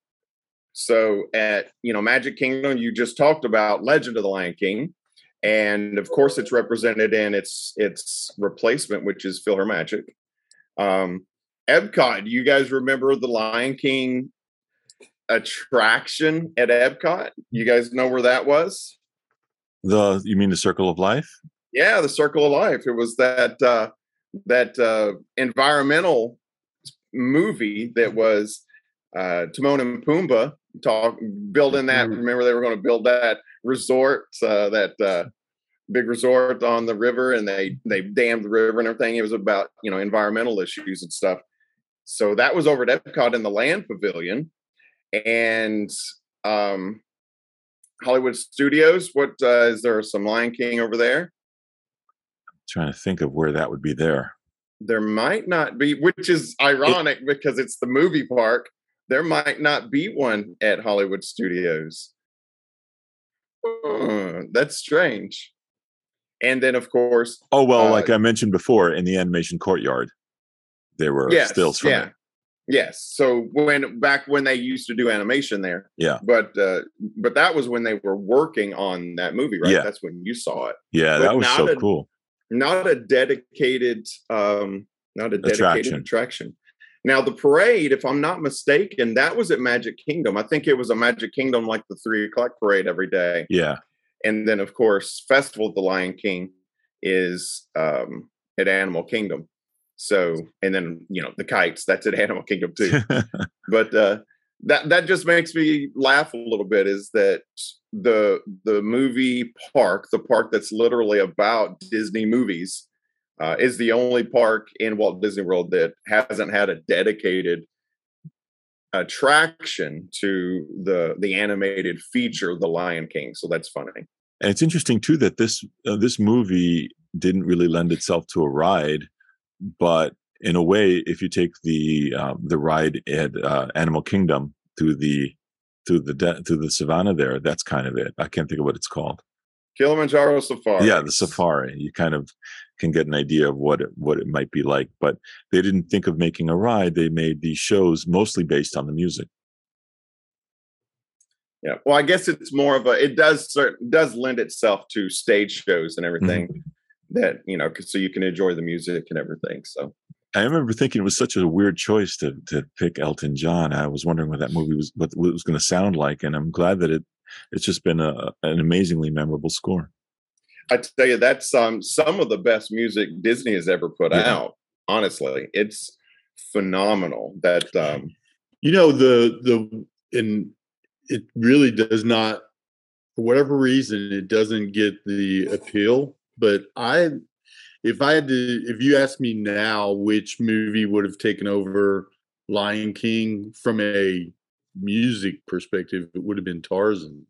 So at you know Magic Kingdom, you just talked about Legend of the Lion King, and of course it's represented in its its replacement, which is PhilharMagic. Um, Epcot, do you guys remember the Lion King attraction at Epcot? You guys know where that was? The you mean the Circle of Life? Yeah, the Circle of Life. It was that uh, that uh, environmental movie that was uh, Timon and Pumbaa talk building that. Mhm. Remember, they were going to build that resort, uh, that uh, big resort on the river, and they they dammed the river and everything. It was about you know environmental issues and stuff. So that was over at Epcot in the Land Pavilion, and um, Hollywood Studios. What uh, is there? Some Lion King over there? trying to think of where that would be there. there might not be, which is ironic because it's the movie park. There might not be one at Hollywood Studios. Hmm, that's strange. And then, of course, Oh well, Uh, like I mentioned before, in the animation courtyard, there were yes, stills from yeah, it. yes. So when back when they used to do animation there, Yeah. but uh, but that was when they were working on that movie, right? Yeah. That's when you saw it. Yeah, But that was so a- cool. not a dedicated um not a dedicated Attraction. attraction. Now the parade, if I'm not mistaken, that was at Magic Kingdom. I think it was a Magic Kingdom like the three o'clock parade every day. Yeah, And then of course Festival of the Lion King is um at Animal Kingdom. So, and then you know the kites. That's at Animal Kingdom too. but uh, that that just makes me laugh a little bit. Is that the the movie park, the park that's literally about Disney movies, uh, is the only park in Walt Disney World that hasn't had a dedicated attraction to the the animated feature, The Lion King. So that's funny. And it's interesting too that this uh, this movie didn't really lend itself to a ride, but in a way, if you take the uh, the ride at uh, Animal Kingdom through the through the de- through the savannah there, that's kind of it. I can't think of what it's called. Kilimanjaro Safari. Yeah, the safari. You kind of can get an idea of what it, what it might be like. But they didn't think of making a ride. They made these shows mostly based on the music. Yeah. Well, I guess it's more of a. It does certain does lend itself to stage shows and everything mm-hmm. that you know, so you can enjoy the music and everything. So. I remember thinking it was such a weird choice to to pick Elton John. I was wondering what that movie was, what, what it was going to sound like, and I'm glad that it it's just been a, an amazingly memorable score. I tell you, that's um, some of the best music Disney has ever put yeah. out. Honestly, it's phenomenal. That um, you know the the and it really does not, for whatever reason, it doesn't get the appeal. But I, if I had to, if you ask me now, which movie would have taken over Lion King from a music perspective, it would have been Tarzan.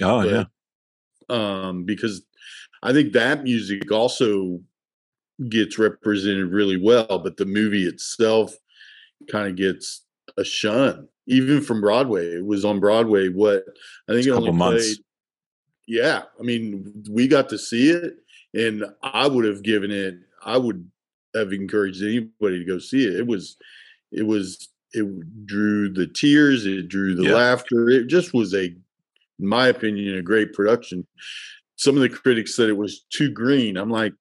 Oh but, yeah. Um, because I think that music also gets represented really well, but the movie itself kind of gets a shun, even from Broadway. It was on Broadway. What I think it only months. played. Yeah, I mean, we got to see it, and I would have given it. I would have encouraged anybody to go see it. It was, it was, it drew the tears. It drew the yeah. laughter. It just was a, in my opinion, a great production some of the critics said it was too green. I'm like,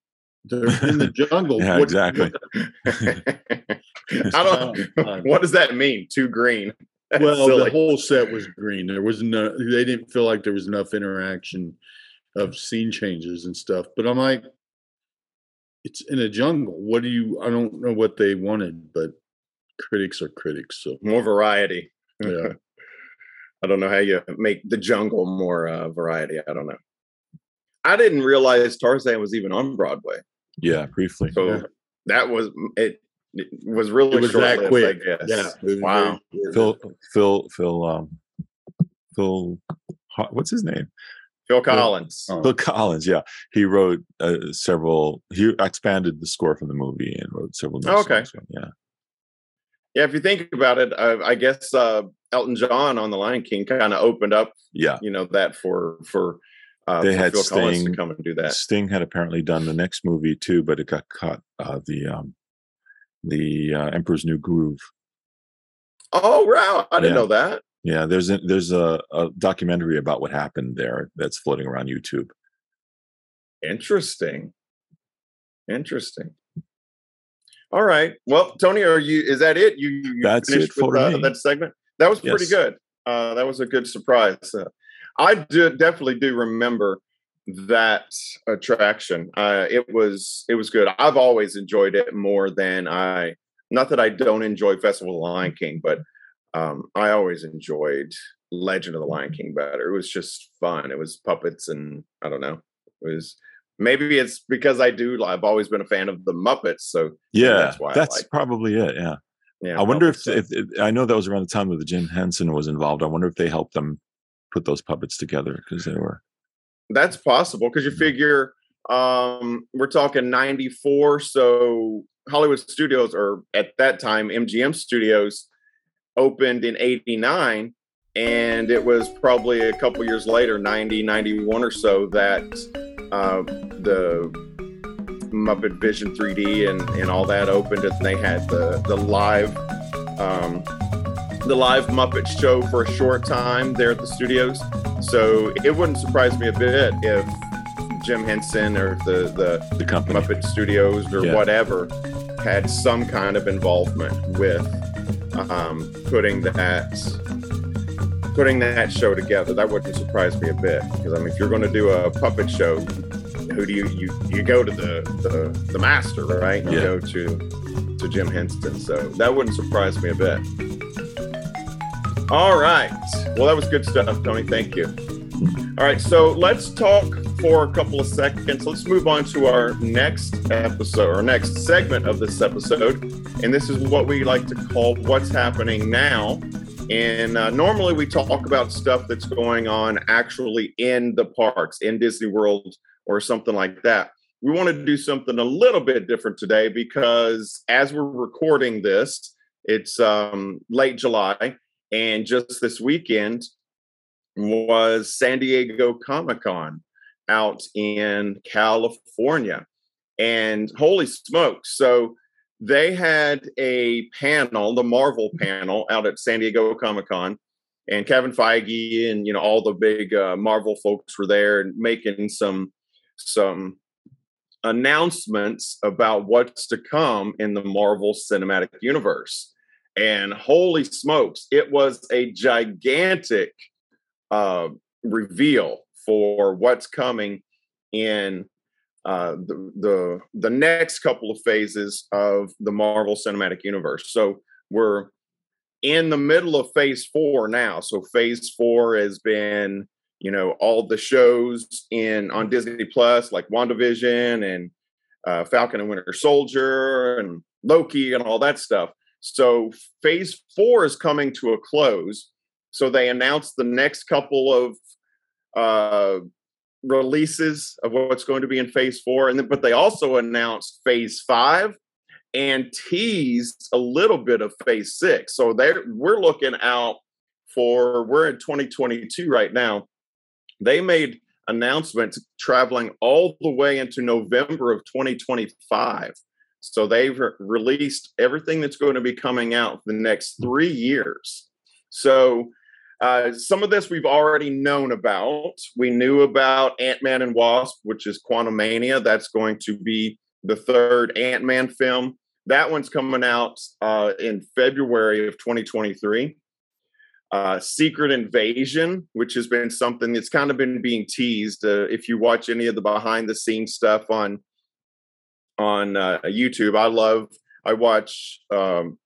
they're in the jungle. yeah, what, exactly. I don't. what does that mean? Too green. That's well, silly. the whole set was green. There was no. They didn't feel like there was enough interaction of scene changes and stuff. But I'm like, it's in a jungle. What do you? I don't know what they wanted, but critics are critics. So more variety. Yeah. I don't know how you make the jungle more uh, variety. I don't know. I didn't realize Tarzan was even on Broadway. Yeah, briefly. So yeah. that was it, it. was really it was that quick. I guess. Yeah. Wow. Phil. Phil. Phil. Um. Phil. What's his name? Phil Collins. Phil, Phil Collins. Yeah, he wrote uh, several. He expanded the score from the movie and wrote several. Oh, okay. Yeah. Yeah, if you think about it, uh, I guess uh, Elton John on The Lion King kind of opened up. Yeah. You know that for for uh, they had Phil Sting to come and do that. Sting had apparently done the next movie too, but it got cut. Uh, the um, the uh, Emperor's New Groove. Oh wow! I didn't yeah. know that. Yeah, there's a, there's a, a, documentary about what happened there that's floating around YouTube. Interesting. Interesting. All right. Well, Tony, are you? Is that it? You, you that's it for with, uh, that segment. That was pretty yes. good. Uh, that was a good surprise. Uh, I do, definitely do remember that attraction. Uh, it was it was good. I've always enjoyed it more than I. Not that I don't enjoy Festival of the Lion King, but um, I always enjoyed Legend of the Lion King better. It was just fun. It was puppets, and I don't know. It was maybe it's because I do. I've always been a fan of the Muppets, so yeah, that's, why that's probably it. Yeah. Yeah, I wonder if, so. if, if, I know that was around the time that Jim Henson was involved. I wonder if they helped them put those puppets together because they were. That's possible because you figure um, we're talking 94. So Hollywood Studios, or at that time, MGM Studios, opened in 89. And it was probably a couple years later, 90, 91 or so, that uh, the Muppet Vision 3D and, and all that opened, and they had the, the live um, the live Muppet show for a short time there at the studios. So it wouldn't surprise me a bit if Jim Henson or the the, the company. Muppet Studios or yeah. whatever had some kind of involvement with um, putting that putting that show together. That wouldn't surprise me a bit because I mean, if you're going to do a puppet show, who do you you you go to the the, the master, right? You yeah. go to to Jim Henson. So that wouldn't surprise me a bit. All right. Well, that was good stuff, Tony. Thank you. All right. So let's talk for a couple of seconds. Let's move on to our next episode or next segment of this episode. And this is what we like to call What's Happening Now. And uh, normally we talk about stuff that's going on actually in the parks, in Disney World, or something like that. We want to do something a little bit different today because as we're recording this, it's um, late July, and just this weekend was San Diego Comic Con out in California. And holy smokes. So they had a panel, the Marvel panel, out at San Diego Comic Con, and Kevin Feige and you know all the big uh, Marvel folks were there and making some some announcements about what's to come in the Marvel Cinematic Universe. And holy smokes, it was a gigantic uh, reveal for what's coming in uh, the, the the next couple of phases of the Marvel Cinematic Universe. So we're in the middle of Phase Four now. So Phase Four has been, you know, all the shows in on Disney Plus, like WandaVision and uh, Falcon and Winter Soldier and Loki and all that stuff. So Phase Four is coming to a close. So they announced the next couple of uh, releases of what's going to be in phase four and then but they also announced phase five and teased a little bit of phase six. So there we're looking out for we're in 2022 right now. They made announcements traveling all the way into november of 2025 so they've re- released everything that's going to be coming out the next three years. So uh, some of this we've already known about. We knew about Ant Man and Wasp, which is Quantumania. That's going to be the third Ant Man film. That one's coming out uh, in February of 2023. Uh, Secret Invasion, which has been something that's kind of been being teased. Uh, if you watch any of the behind the scenes stuff on on uh, YouTube, I love. I watch um,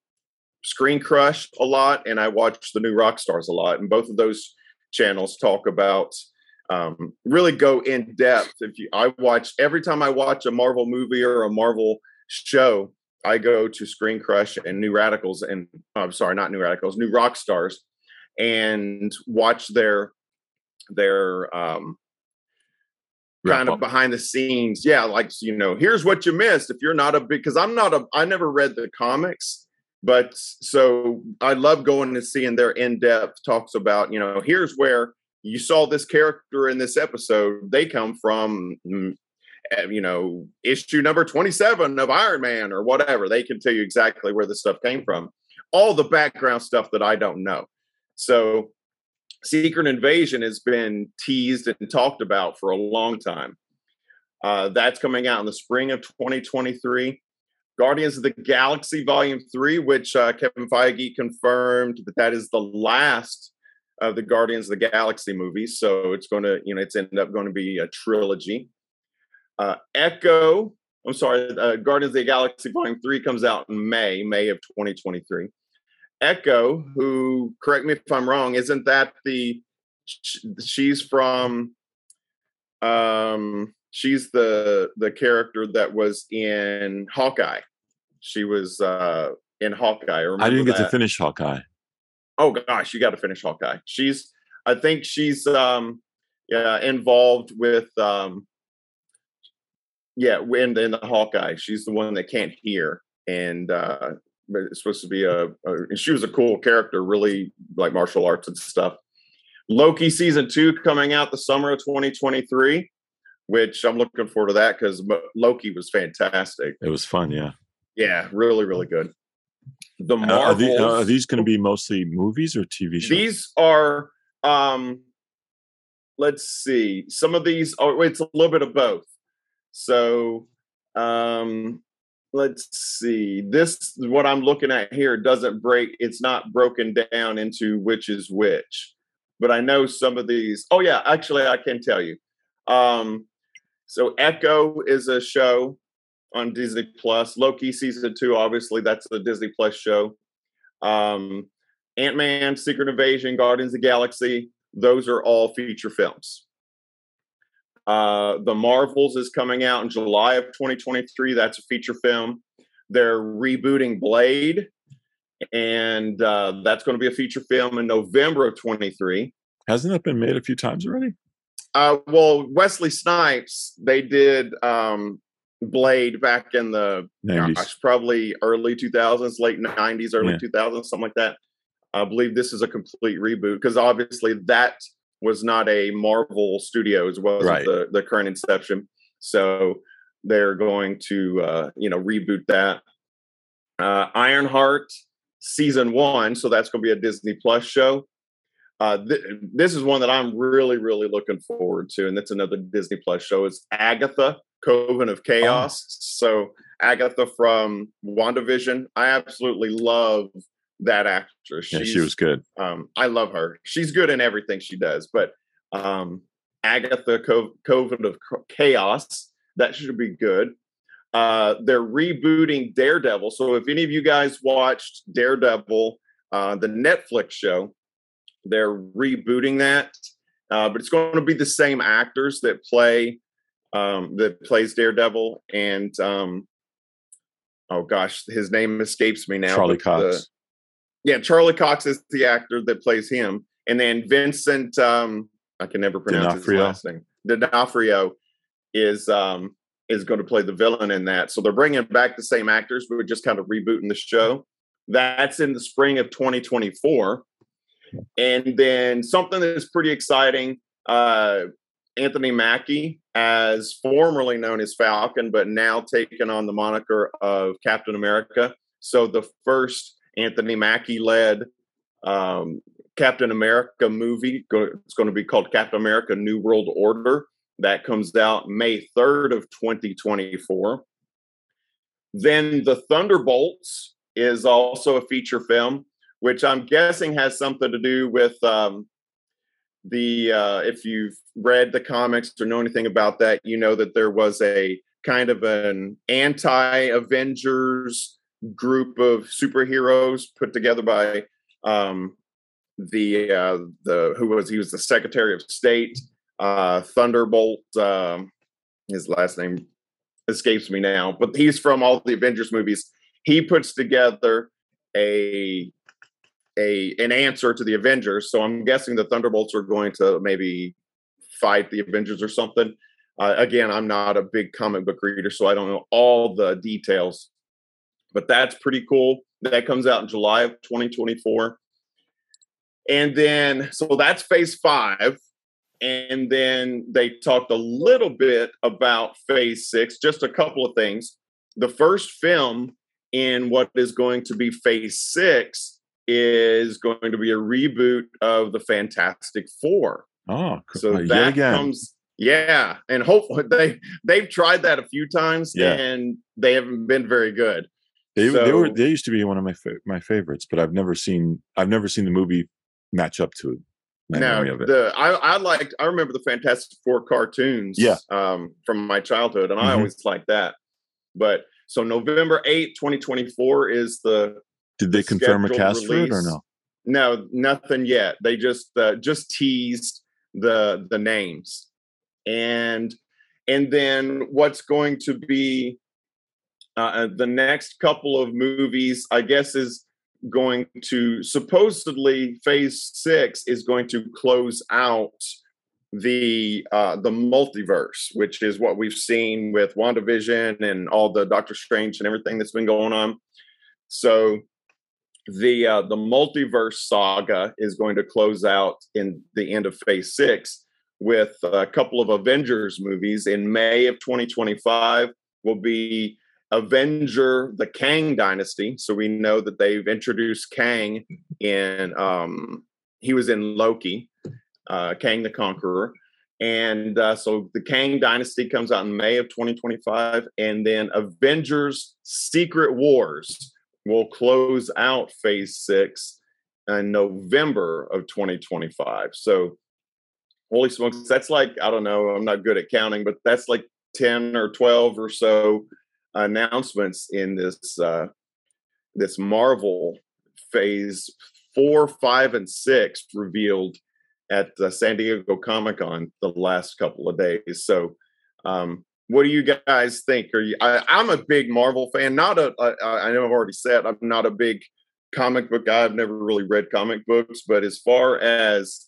Screen Crush a lot, and I watch the new rock stars a lot. And both of those channels talk about um, really go in depth. If you, I watch every time I watch a Marvel movie or a Marvel show, I go to Screen Crush and New Radicals, and I'm sorry, not New Radicals, New Rock Stars, and watch their their um, kind of behind the scenes. Yeah, like you know, here's what you missed if you're not a big because I'm not a I never read the comics but so I love going and seeing their in depth talks about, you know, here's where you saw this character in this episode. They come from, mm, eh, you know, issue number 27 of Iron Man or whatever. They can tell you exactly where the stuff came from. All the background stuff that I don't know. So, Secret Invasion has been teased and talked about for a long time. Uh, that's coming out in the spring of 2023. Guardians of the Galaxy Volume 3, which uh, Kevin Feige confirmed that that is the last of the Guardians of the Galaxy movies. So it's going to, you know, it's ended up going to be a trilogy. Uh, Echo, I'm sorry, uh, Guardians of the Galaxy Volume 3 comes out in May, May of 2023. Echo, who, correct me if I'm wrong, isn't that the, she's from, um, she's the the character that was in Hawkeye. She was uh in Hawkeye. I, I didn't get that. to finish Hawkeye. Oh gosh, you got to finish Hawkeye. She's I think she's um yeah involved with um yeah in in the Hawkeye. She's the one that can't hear and uh but it's supposed to be a, a she was a cool character, really like martial arts and stuff. Loki season 2 coming out the summer of 2023 which I'm looking forward to that because Loki was fantastic. It was fun, yeah. Yeah, really, really good. The Uh, are, uh, are these going to be mostly movies or TV shows? These are, um, let's see, some of these are, it's a little bit of both. So, um, let's see, this, what I'm looking at here doesn't break, it's not broken down into which is which. But I know some of these, oh, yeah, actually, I can tell you. Um, so Echo is a show on Disney Plus. Loki season two, obviously, that's a Disney Plus show. Um, Ant Man, Secret Invasion, Guardians of the Galaxy, those are all feature films. Uh, the Marvels is coming out in July of 2023. That's a feature film. They're rebooting Blade, and uh, that's going to be a feature film in November of 23. Hasn't that been made a few times already? Uh, well, Wesley Snipes, they did um, Blade back in the 90s. gosh, probably early 2000s, late 90s, early Yeah. 2000s, something like that. I believe this is a complete reboot because obviously that was not a Marvel Studios, wasn't Right. the, the current Inception. So they're going to, uh, you know, reboot that. Uh, Ironheart season one, so that's going to be a Disney Plus show. Uh, th- this is one that I'm really, really looking forward to, and that's another Disney Plus show. It's Agatha, Coven of Chaos. So Agatha from WandaVision. I absolutely love that actress. Yeah, she was good. um, I love her. She's good in everything she does. But um, Agatha Co- Coven of Chaos, that should be good. Uh, they're rebooting Daredevil. So if any of you guys watched Daredevil, uh, the Netflix show, they're rebooting that. Uh, but it's going to be the same actors that play um, that plays Daredevil and um, oh gosh, his name escapes me now. Charlie but the- Cox. yeah, Charlie Cox is the actor that plays him, and then Vincent, um, I can never pronounce his D'Onofrio. last name. D'Onofrio is um, is going to play the villain in that. So they're bringing back the same actors, but we're just kind of rebooting the show. That's in the spring of 2024, and then something that's pretty exciting. Uh, Anthony Mackie, as formerly known as Falcon, but now taken on the moniker of Captain America. So the first Anthony Mackie led um, Captain America movie, it's going to be called Captain America New World Order. That comes out May 3rd of 2024. Then The Thunderbolts is also a feature film, which I'm guessing has something to do with um, the, uh, if you've read the comics or know anything about that, you know that there was a kind of an anti Avengers group of superheroes put together by um, the uh, the who was he was the Secretary of State uh, Thunderbolt. Um, his last name escapes me now, but he's from all the Avengers movies. He puts together a a an answer to the Avengers. So I'm guessing the Thunderbolts are going to maybe fight the Avengers or something. Uh, again, I'm not a big comic book reader, so I don't know all the details but that's pretty cool. That comes out in July of 2024. And then, so that's phase five. And then they talked a little bit about phase six, just a couple of things. The first film in what is going to be phase six is going to be a reboot of the Fantastic Four. Oh, So uh, that again. comes, yeah, and hopefully they they've tried that a few times Yeah. and they haven't been very good. They, they were they used to be one of my fa- my favorites, but I've never seen I've never seen the movie match up to my memory of it. the I I liked I remember the Fantastic Four cartoons Yeah. um from my childhood and I Mhm. always liked that. But so November 8th, 2024 is the Did they the confirm a cast for it or release. no? no nothing yet. They just uh, just teased the the names. And and then what's going to be uh, the next couple of movies, I guess, is going to supposedly phase six is going to close out the uh, the multiverse, which is what we've seen with WandaVision and all the Doctor Strange and everything that's been going on. So the uh, the multiverse saga is going to close out in the end of phase six with a couple of Avengers movies in May of 2025 will be Avenger the Kang Dynasty. So we know that they've introduced Kang in um he was in Loki, uh Kang the Conqueror. And uh, so the Kang Dynasty comes out in May of 2025, and then Avengers Secret Wars will close out phase six in November of 2025. So holy smokes, that's like, I don't know, I'm not good at counting, but that's like 10 or 12 or so announcements in this uh, this Marvel phase four, five, and six revealed at the San Diego Comic Con the last couple of days. So, um, what do you guys think? Are you? I, am a big Marvel fan. Not a. a. I know I've already said I'm not a big comic book guy. I've never really read comic books, but as far as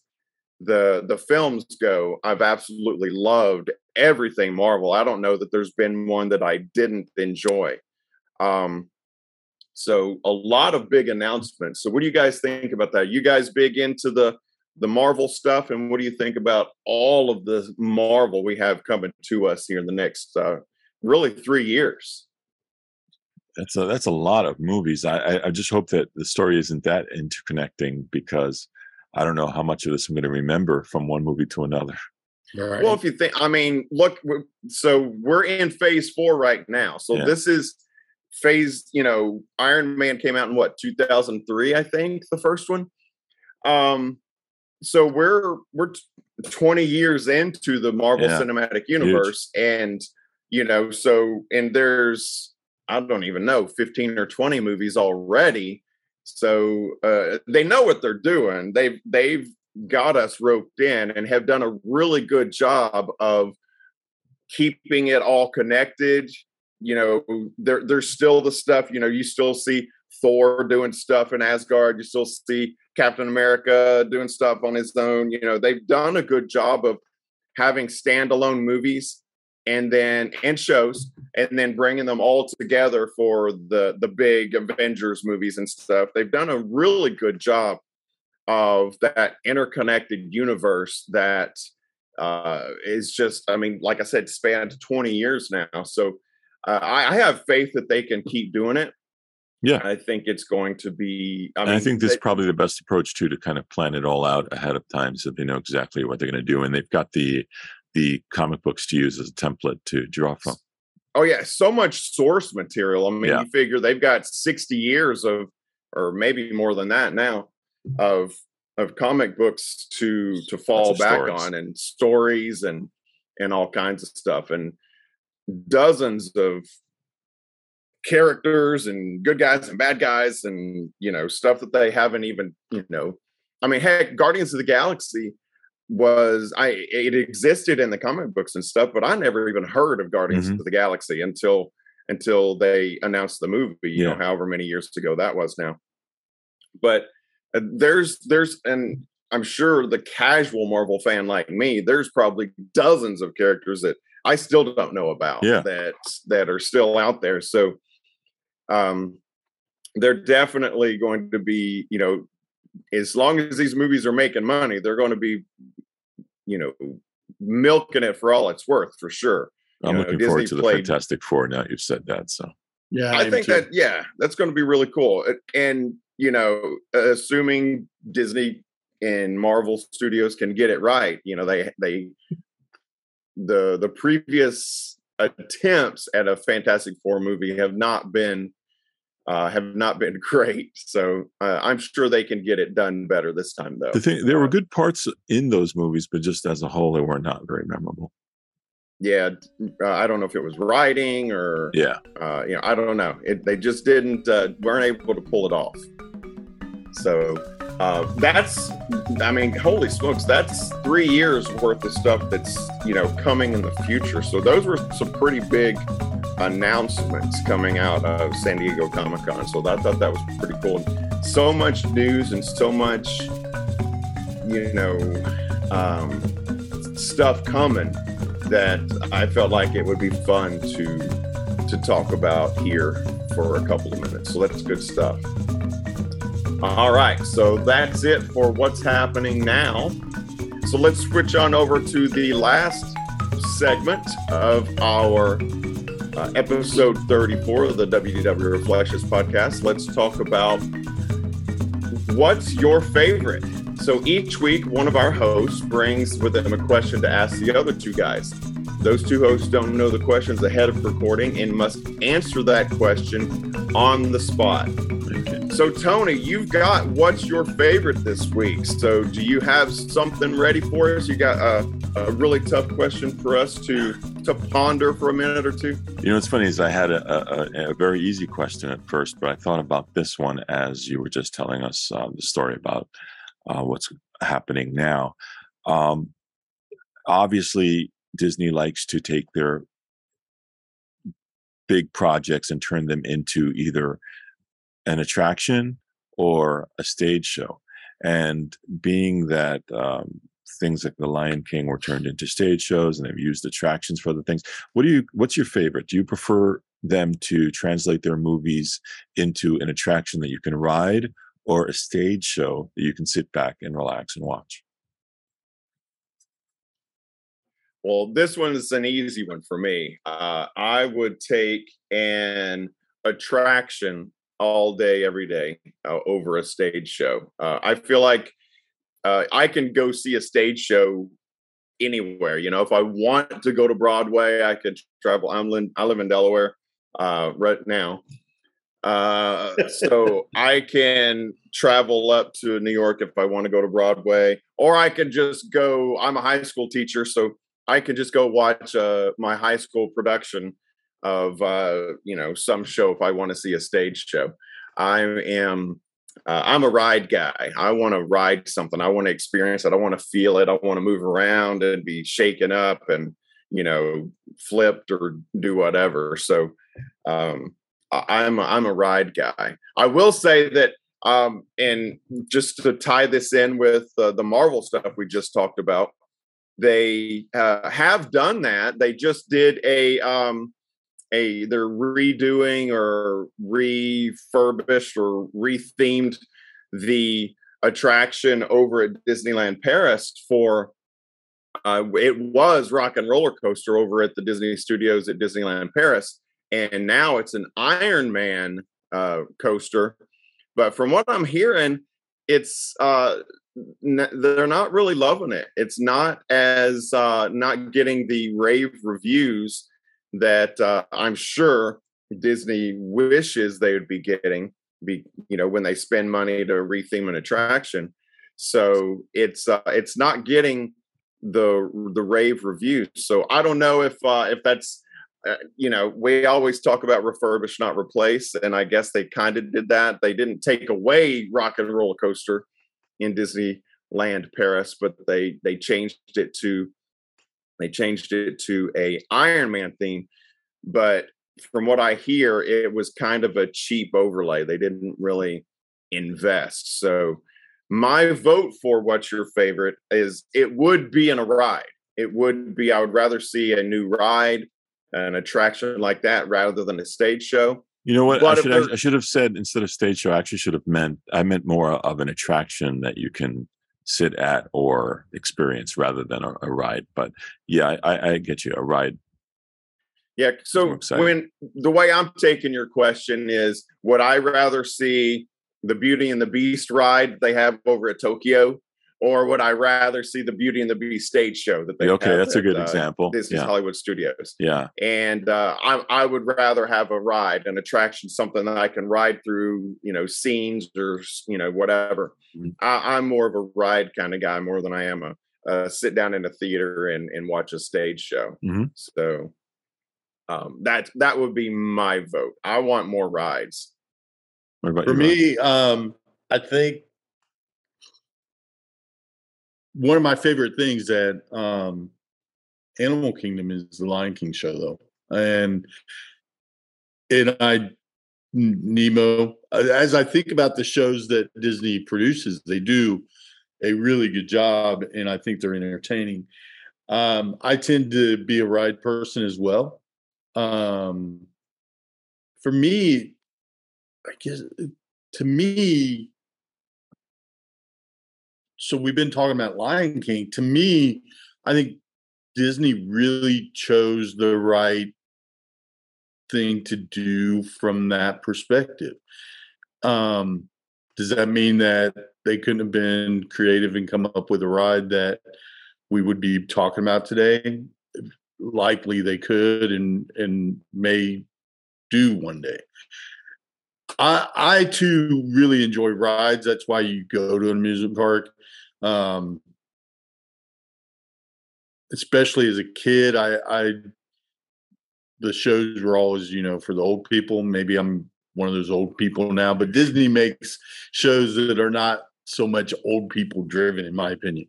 the the films go, I've absolutely loved everything Marvel. I don't know that there's been one that I didn't enjoy. Um, so a lot of big announcements. So what do you guys think about that? You guys big into the the Marvel stuff, and what do you think about all of the Marvel we have coming to us here in the next uh, really three years? That's a that's a lot of movies. I I just hope that the story isn't that interconnecting because I don't know how much of this I'm going to remember from one movie to another. Right. Well, if you think, I mean, look, so we're in phase four right now. So yeah. this is phase, you know, Iron Man came out in what, 2003, I think, the first one. Um, so we're we're 20 years into the Marvel yeah. Cinematic Universe, Huge. and you know, so and there's I don't even know 15 or 20 movies already. So uh, they know what they're doing. They've they've got us roped in and have done a really good job of keeping it all connected. You know, there there's still the stuff. You know, you still see Thor doing stuff in Asgard. You still see Captain America doing stuff on his own. You know, they've done a good job of having standalone movies and then and shows and then bringing them all together for the the big Avengers movies and stuff. They've done a really good job of that interconnected universe that uh, is just, I mean, like I said, spanned 20 years now. So uh, I, I, have faith that they can keep doing it. Yeah, I think it's going to be. I, mean, I think this is probably the best approach too to kind of plan it all out ahead of time, so they know exactly what they're going to do, and they've got the the comic books to use as a template to draw from. Oh yeah, so much source material. I mean, yeah. you figure they've got sixty years of, or maybe more than that now, of of comic books to to fall back stories. on, and stories and and all kinds of stuff, and dozens of characters and good guys and bad guys and you know stuff that they haven't even you know i mean heck guardians of the galaxy was i it existed in the comic books and stuff but i never even heard of guardians mm-hmm. of the galaxy until until they announced the movie you yeah. know however many years ago that was now but uh, there's there's and i'm sure the casual marvel fan like me there's probably dozens of characters that i still don't know about yeah. that that are still out there so um, they're definitely going to be, you know, as long as these movies are making money, they're going to be, you know, milking it for all it's worth for sure. I'm you looking know, forward to the Fantastic Four. Now you've said that, so yeah, I, I think that yeah, that's going to be really cool. And you know, assuming Disney and Marvel Studios can get it right, you know, they they the the previous attempts at a Fantastic Four movie have not been uh, have not been great. So uh, I'm sure they can get it done better this time, though. The thing, there were good parts in those movies, but just as a whole, they were not very memorable. Yeah, uh, I don't know if it was writing or yeah, uh, you know, I don't know. It, they just didn't uh, weren't able to pull it off. So uh, that's, I mean, holy smokes, that's three years worth of stuff that's you know coming in the future. So those were some pretty big announcements coming out of San Diego Comic Con. So I thought that was pretty cool. So much news and so much, you know, um, stuff coming that I felt like it would be fun to to talk about here for a couple of minutes. So that's good stuff. All right, so that's it for what's happening now. So let's switch on over to the last segment of our uh, episode 34 of the WDW Reflections podcast. Let's talk about what's your favorite. So each week, one of our hosts brings with them a question to ask the other two guys. Those two hosts don't know the questions ahead of recording and must answer that question on the spot. So, Tony, you've got what's your favorite this week? So, do you have something ready for us? You got a, a really tough question for us to to ponder for a minute or two? You know, what's funny is I had a, a, a very easy question at first, but I thought about this one as you were just telling us uh, the story about uh, what's happening now. Um, obviously, Disney likes to take their big projects and turn them into either an attraction or a stage show. And being that um, things like The Lion King were turned into stage shows and they've used attractions for other things, what do you? What's your favorite? Do you prefer them to translate their movies into an attraction that you can ride, or a stage show that you can sit back and relax and watch? Well, this one is an easy one for me. Uh, I would take an attraction all day, every day uh, over a stage show. Uh, I feel like uh, I can go see a stage show anywhere. You know, if I want to go to Broadway, I could travel. I'm in, I live in Delaware uh, right now. Uh, so I can travel up to New York if I want to go to Broadway, or I can just go. I'm a high school teacher, so I can just go watch uh, my high school production of uh, you know some show if I want to see a stage show. I am uh, I'm a ride guy. I want to ride something. I want to experience it. I want to feel it. I want to move around and be shaken up and you know flipped or do whatever. So um, I'm a, I'm a ride guy. I will say that um, and just to tie this in with uh, the Marvel stuff we just talked about, they uh, have done that. They just did a um, a they're redoing or refurbished or rethemed the attraction over at Disneyland Paris for uh, it was Rock and Roller Coaster over at the Disney Studios at Disneyland Paris, and now it's an Iron Man uh, coaster. But from what I'm hearing, it's uh, n- they're not really loving it. It's not as uh, not getting the rave reviews that uh, I'm sure Disney wishes they would be getting. Be you know when they spend money to retheme an attraction, so it's uh, it's not getting the the rave reviews. So I don't know if uh, if that's uh, you know we always talk about refurbish not replace, and I guess they kind of did that. They didn't take away Rock and Roller Coaster in Disneyland Paris, but they they changed it to they changed it to a Iron Man theme, but from what I hear, it was kind of a cheap overlay. They didn't really invest. So my vote for what's your favorite is it would be in a ride. It would be. I would rather see a new ride, an attraction like that, rather than a stage show. You know what? I should, I should have said instead of stage show. I actually should have meant I meant more of an attraction that you can sit at or experience rather than a, a ride. But yeah, I, I, get you a ride. Yeah. So when the way I'm taking your question is, would I rather see the Beauty and the Beast ride they have over at Tokyo, or would I rather see the Beauty and the Beast stage show that they? Okay, that's at, a good uh, example. Disney's yeah. Hollywood Studios. Yeah, and uh, I, I would rather have a ride, an attraction, something that I can ride through, you know, scenes or you know whatever. Mm-hmm. I, am more of a ride kind of guy more than I am a, a sit down in a theater and and watch a stage show. Mm-hmm. So um, that that would be my vote. I want more rides. For me, um, I think one of my favorite things that um, Animal Kingdom is the Lion King show, though, and and I Nemo. As I think about the shows that Disney produces, they do a really good job, and I think they're entertaining. Um, I tend to be a ride person as well. Um, for me, I guess to me, so we've been talking about Lion King. To me, I think Disney really chose the right thing to do from that perspective. Um, does that mean that they couldn't have been creative and come up with a ride that we would be talking about today? Likely they could and and may do one day. I I too really enjoy rides. That's why you go to an amusement park. Um, especially as a kid, I I the shows were always, you know, for the old people. Maybe I'm one of those old people now, but Disney makes shows that are not so much old people driven, in my opinion.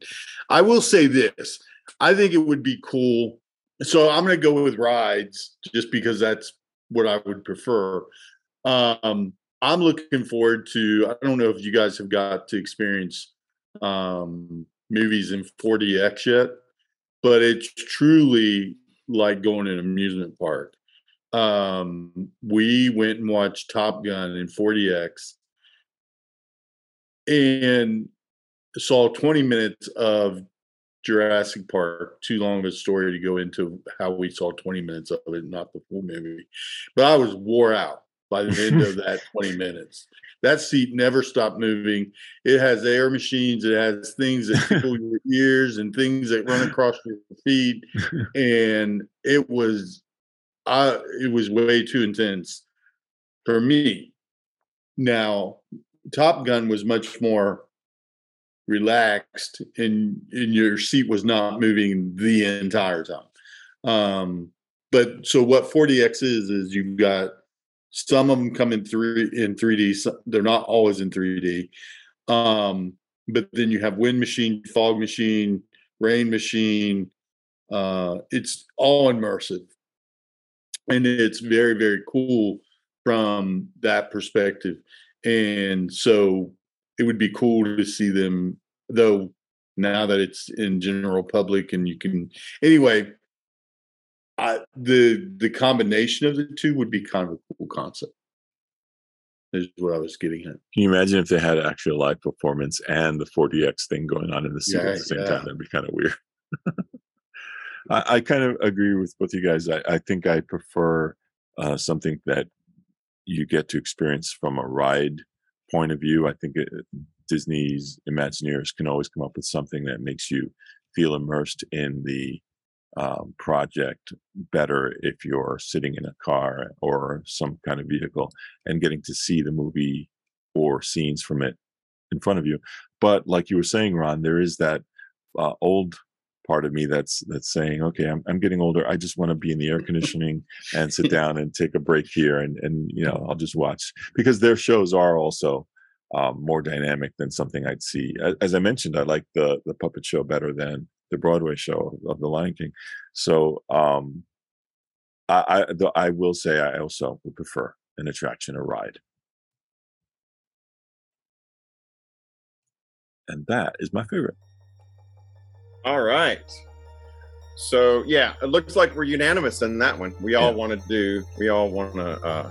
I will say this I think it would be cool. So I'm going to go with rides just because that's what I would prefer. Um, I'm looking forward to, I don't know if you guys have got to experience um, movies in 4DX yet, but it's truly like going to an amusement park. Um, we went and watched Top Gun in 4DX and saw 20 minutes of Jurassic Park. Too long of a story to go into how we saw 20 minutes of it, not the full movie. But I was wore out by the end of that 20 minutes. That seat never stopped moving. It has air machines, it has things that tickle your ears and things that run across your feet. And it was I it was way too intense for me. Now, Top Gun was much more relaxed and, and your seat was not moving the entire time. Um, but so what 4DX is is you've got some of them come in three in 3D. So They're not always in 3D. Um, but then you have wind machine, fog machine, rain machine. Uh, it's all immersive, and it's very very cool from that perspective. And so it would be cool to see them, though. Now that it's in general public and you can, anyway, I, the the combination of the two would be kind of a cool concept. Is what I was getting at. Can you imagine if they had actual live performance and the 4DX thing going on in the scene Yeah, at the same yeah. time? That'd be kind of weird. I, I kind of agree with both you guys. I, I think I prefer uh, something that you get to experience from a ride point of view. I think it, Disney's Imagineers can always come up with something that makes you feel immersed in the um, project better if you're sitting in a car or some kind of vehicle and getting to see the movie or scenes from it in front of you. But like you were saying, Ron, there is that uh, old part of me that's that's saying, okay, I'm I'm getting older. I just want to be in the air conditioning and sit down and take a break here, and and you know I'll just watch because their shows are also um, more dynamic than something I'd see. A- As I mentioned, I like the the puppet show better than the Broadway show of The Lion King. So um, I I, I will say I also would prefer an attraction, a ride. And that is my favorite. All right. So yeah, it looks like we're unanimous in that one. We all Yeah. want to do. We all want to uh,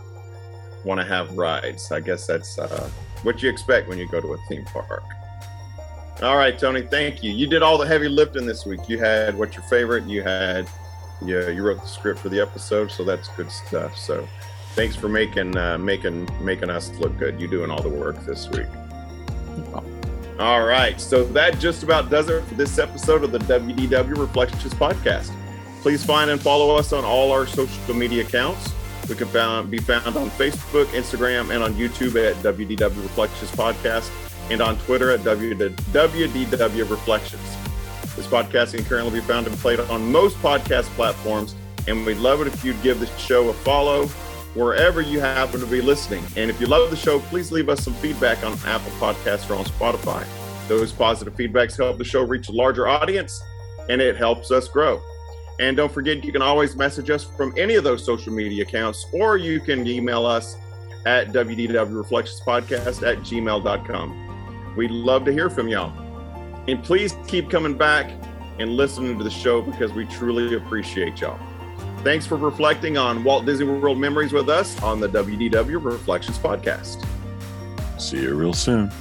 want to have rides. I guess that's uh, what you expect when you go to a theme park. All right, Tony. Thank you. You did all the heavy lifting this week. You had what's your favorite? You had yeah. You wrote the script for the episode, so that's good stuff. So thanks for making uh, making making us look good. You doing all the work this week. All right, so that just about does it for this episode of the WDW Reflections podcast. Please find and follow us on all our social media accounts. We can found, be found on Facebook, Instagram, and on YouTube at WDW Reflections Podcast, and on Twitter at WDW Reflections. This podcast can currently be found and played on most podcast platforms, and we'd love it if you'd give the show a follow wherever you happen to be listening. And if you love the show, please leave us some feedback on Apple Podcasts or on Spotify. Those positive feedbacks help the show reach a larger audience and it helps us grow. And don't forget, you can always message us from any of those social media accounts, or you can email us at wdwreflectionspodcast at gmail.com. We'd love to hear from y'all. And please keep coming back and listening to the show because we truly appreciate y'all. Thanks for reflecting on Walt Disney World memories with us on the WDW Reflections podcast. See you real soon.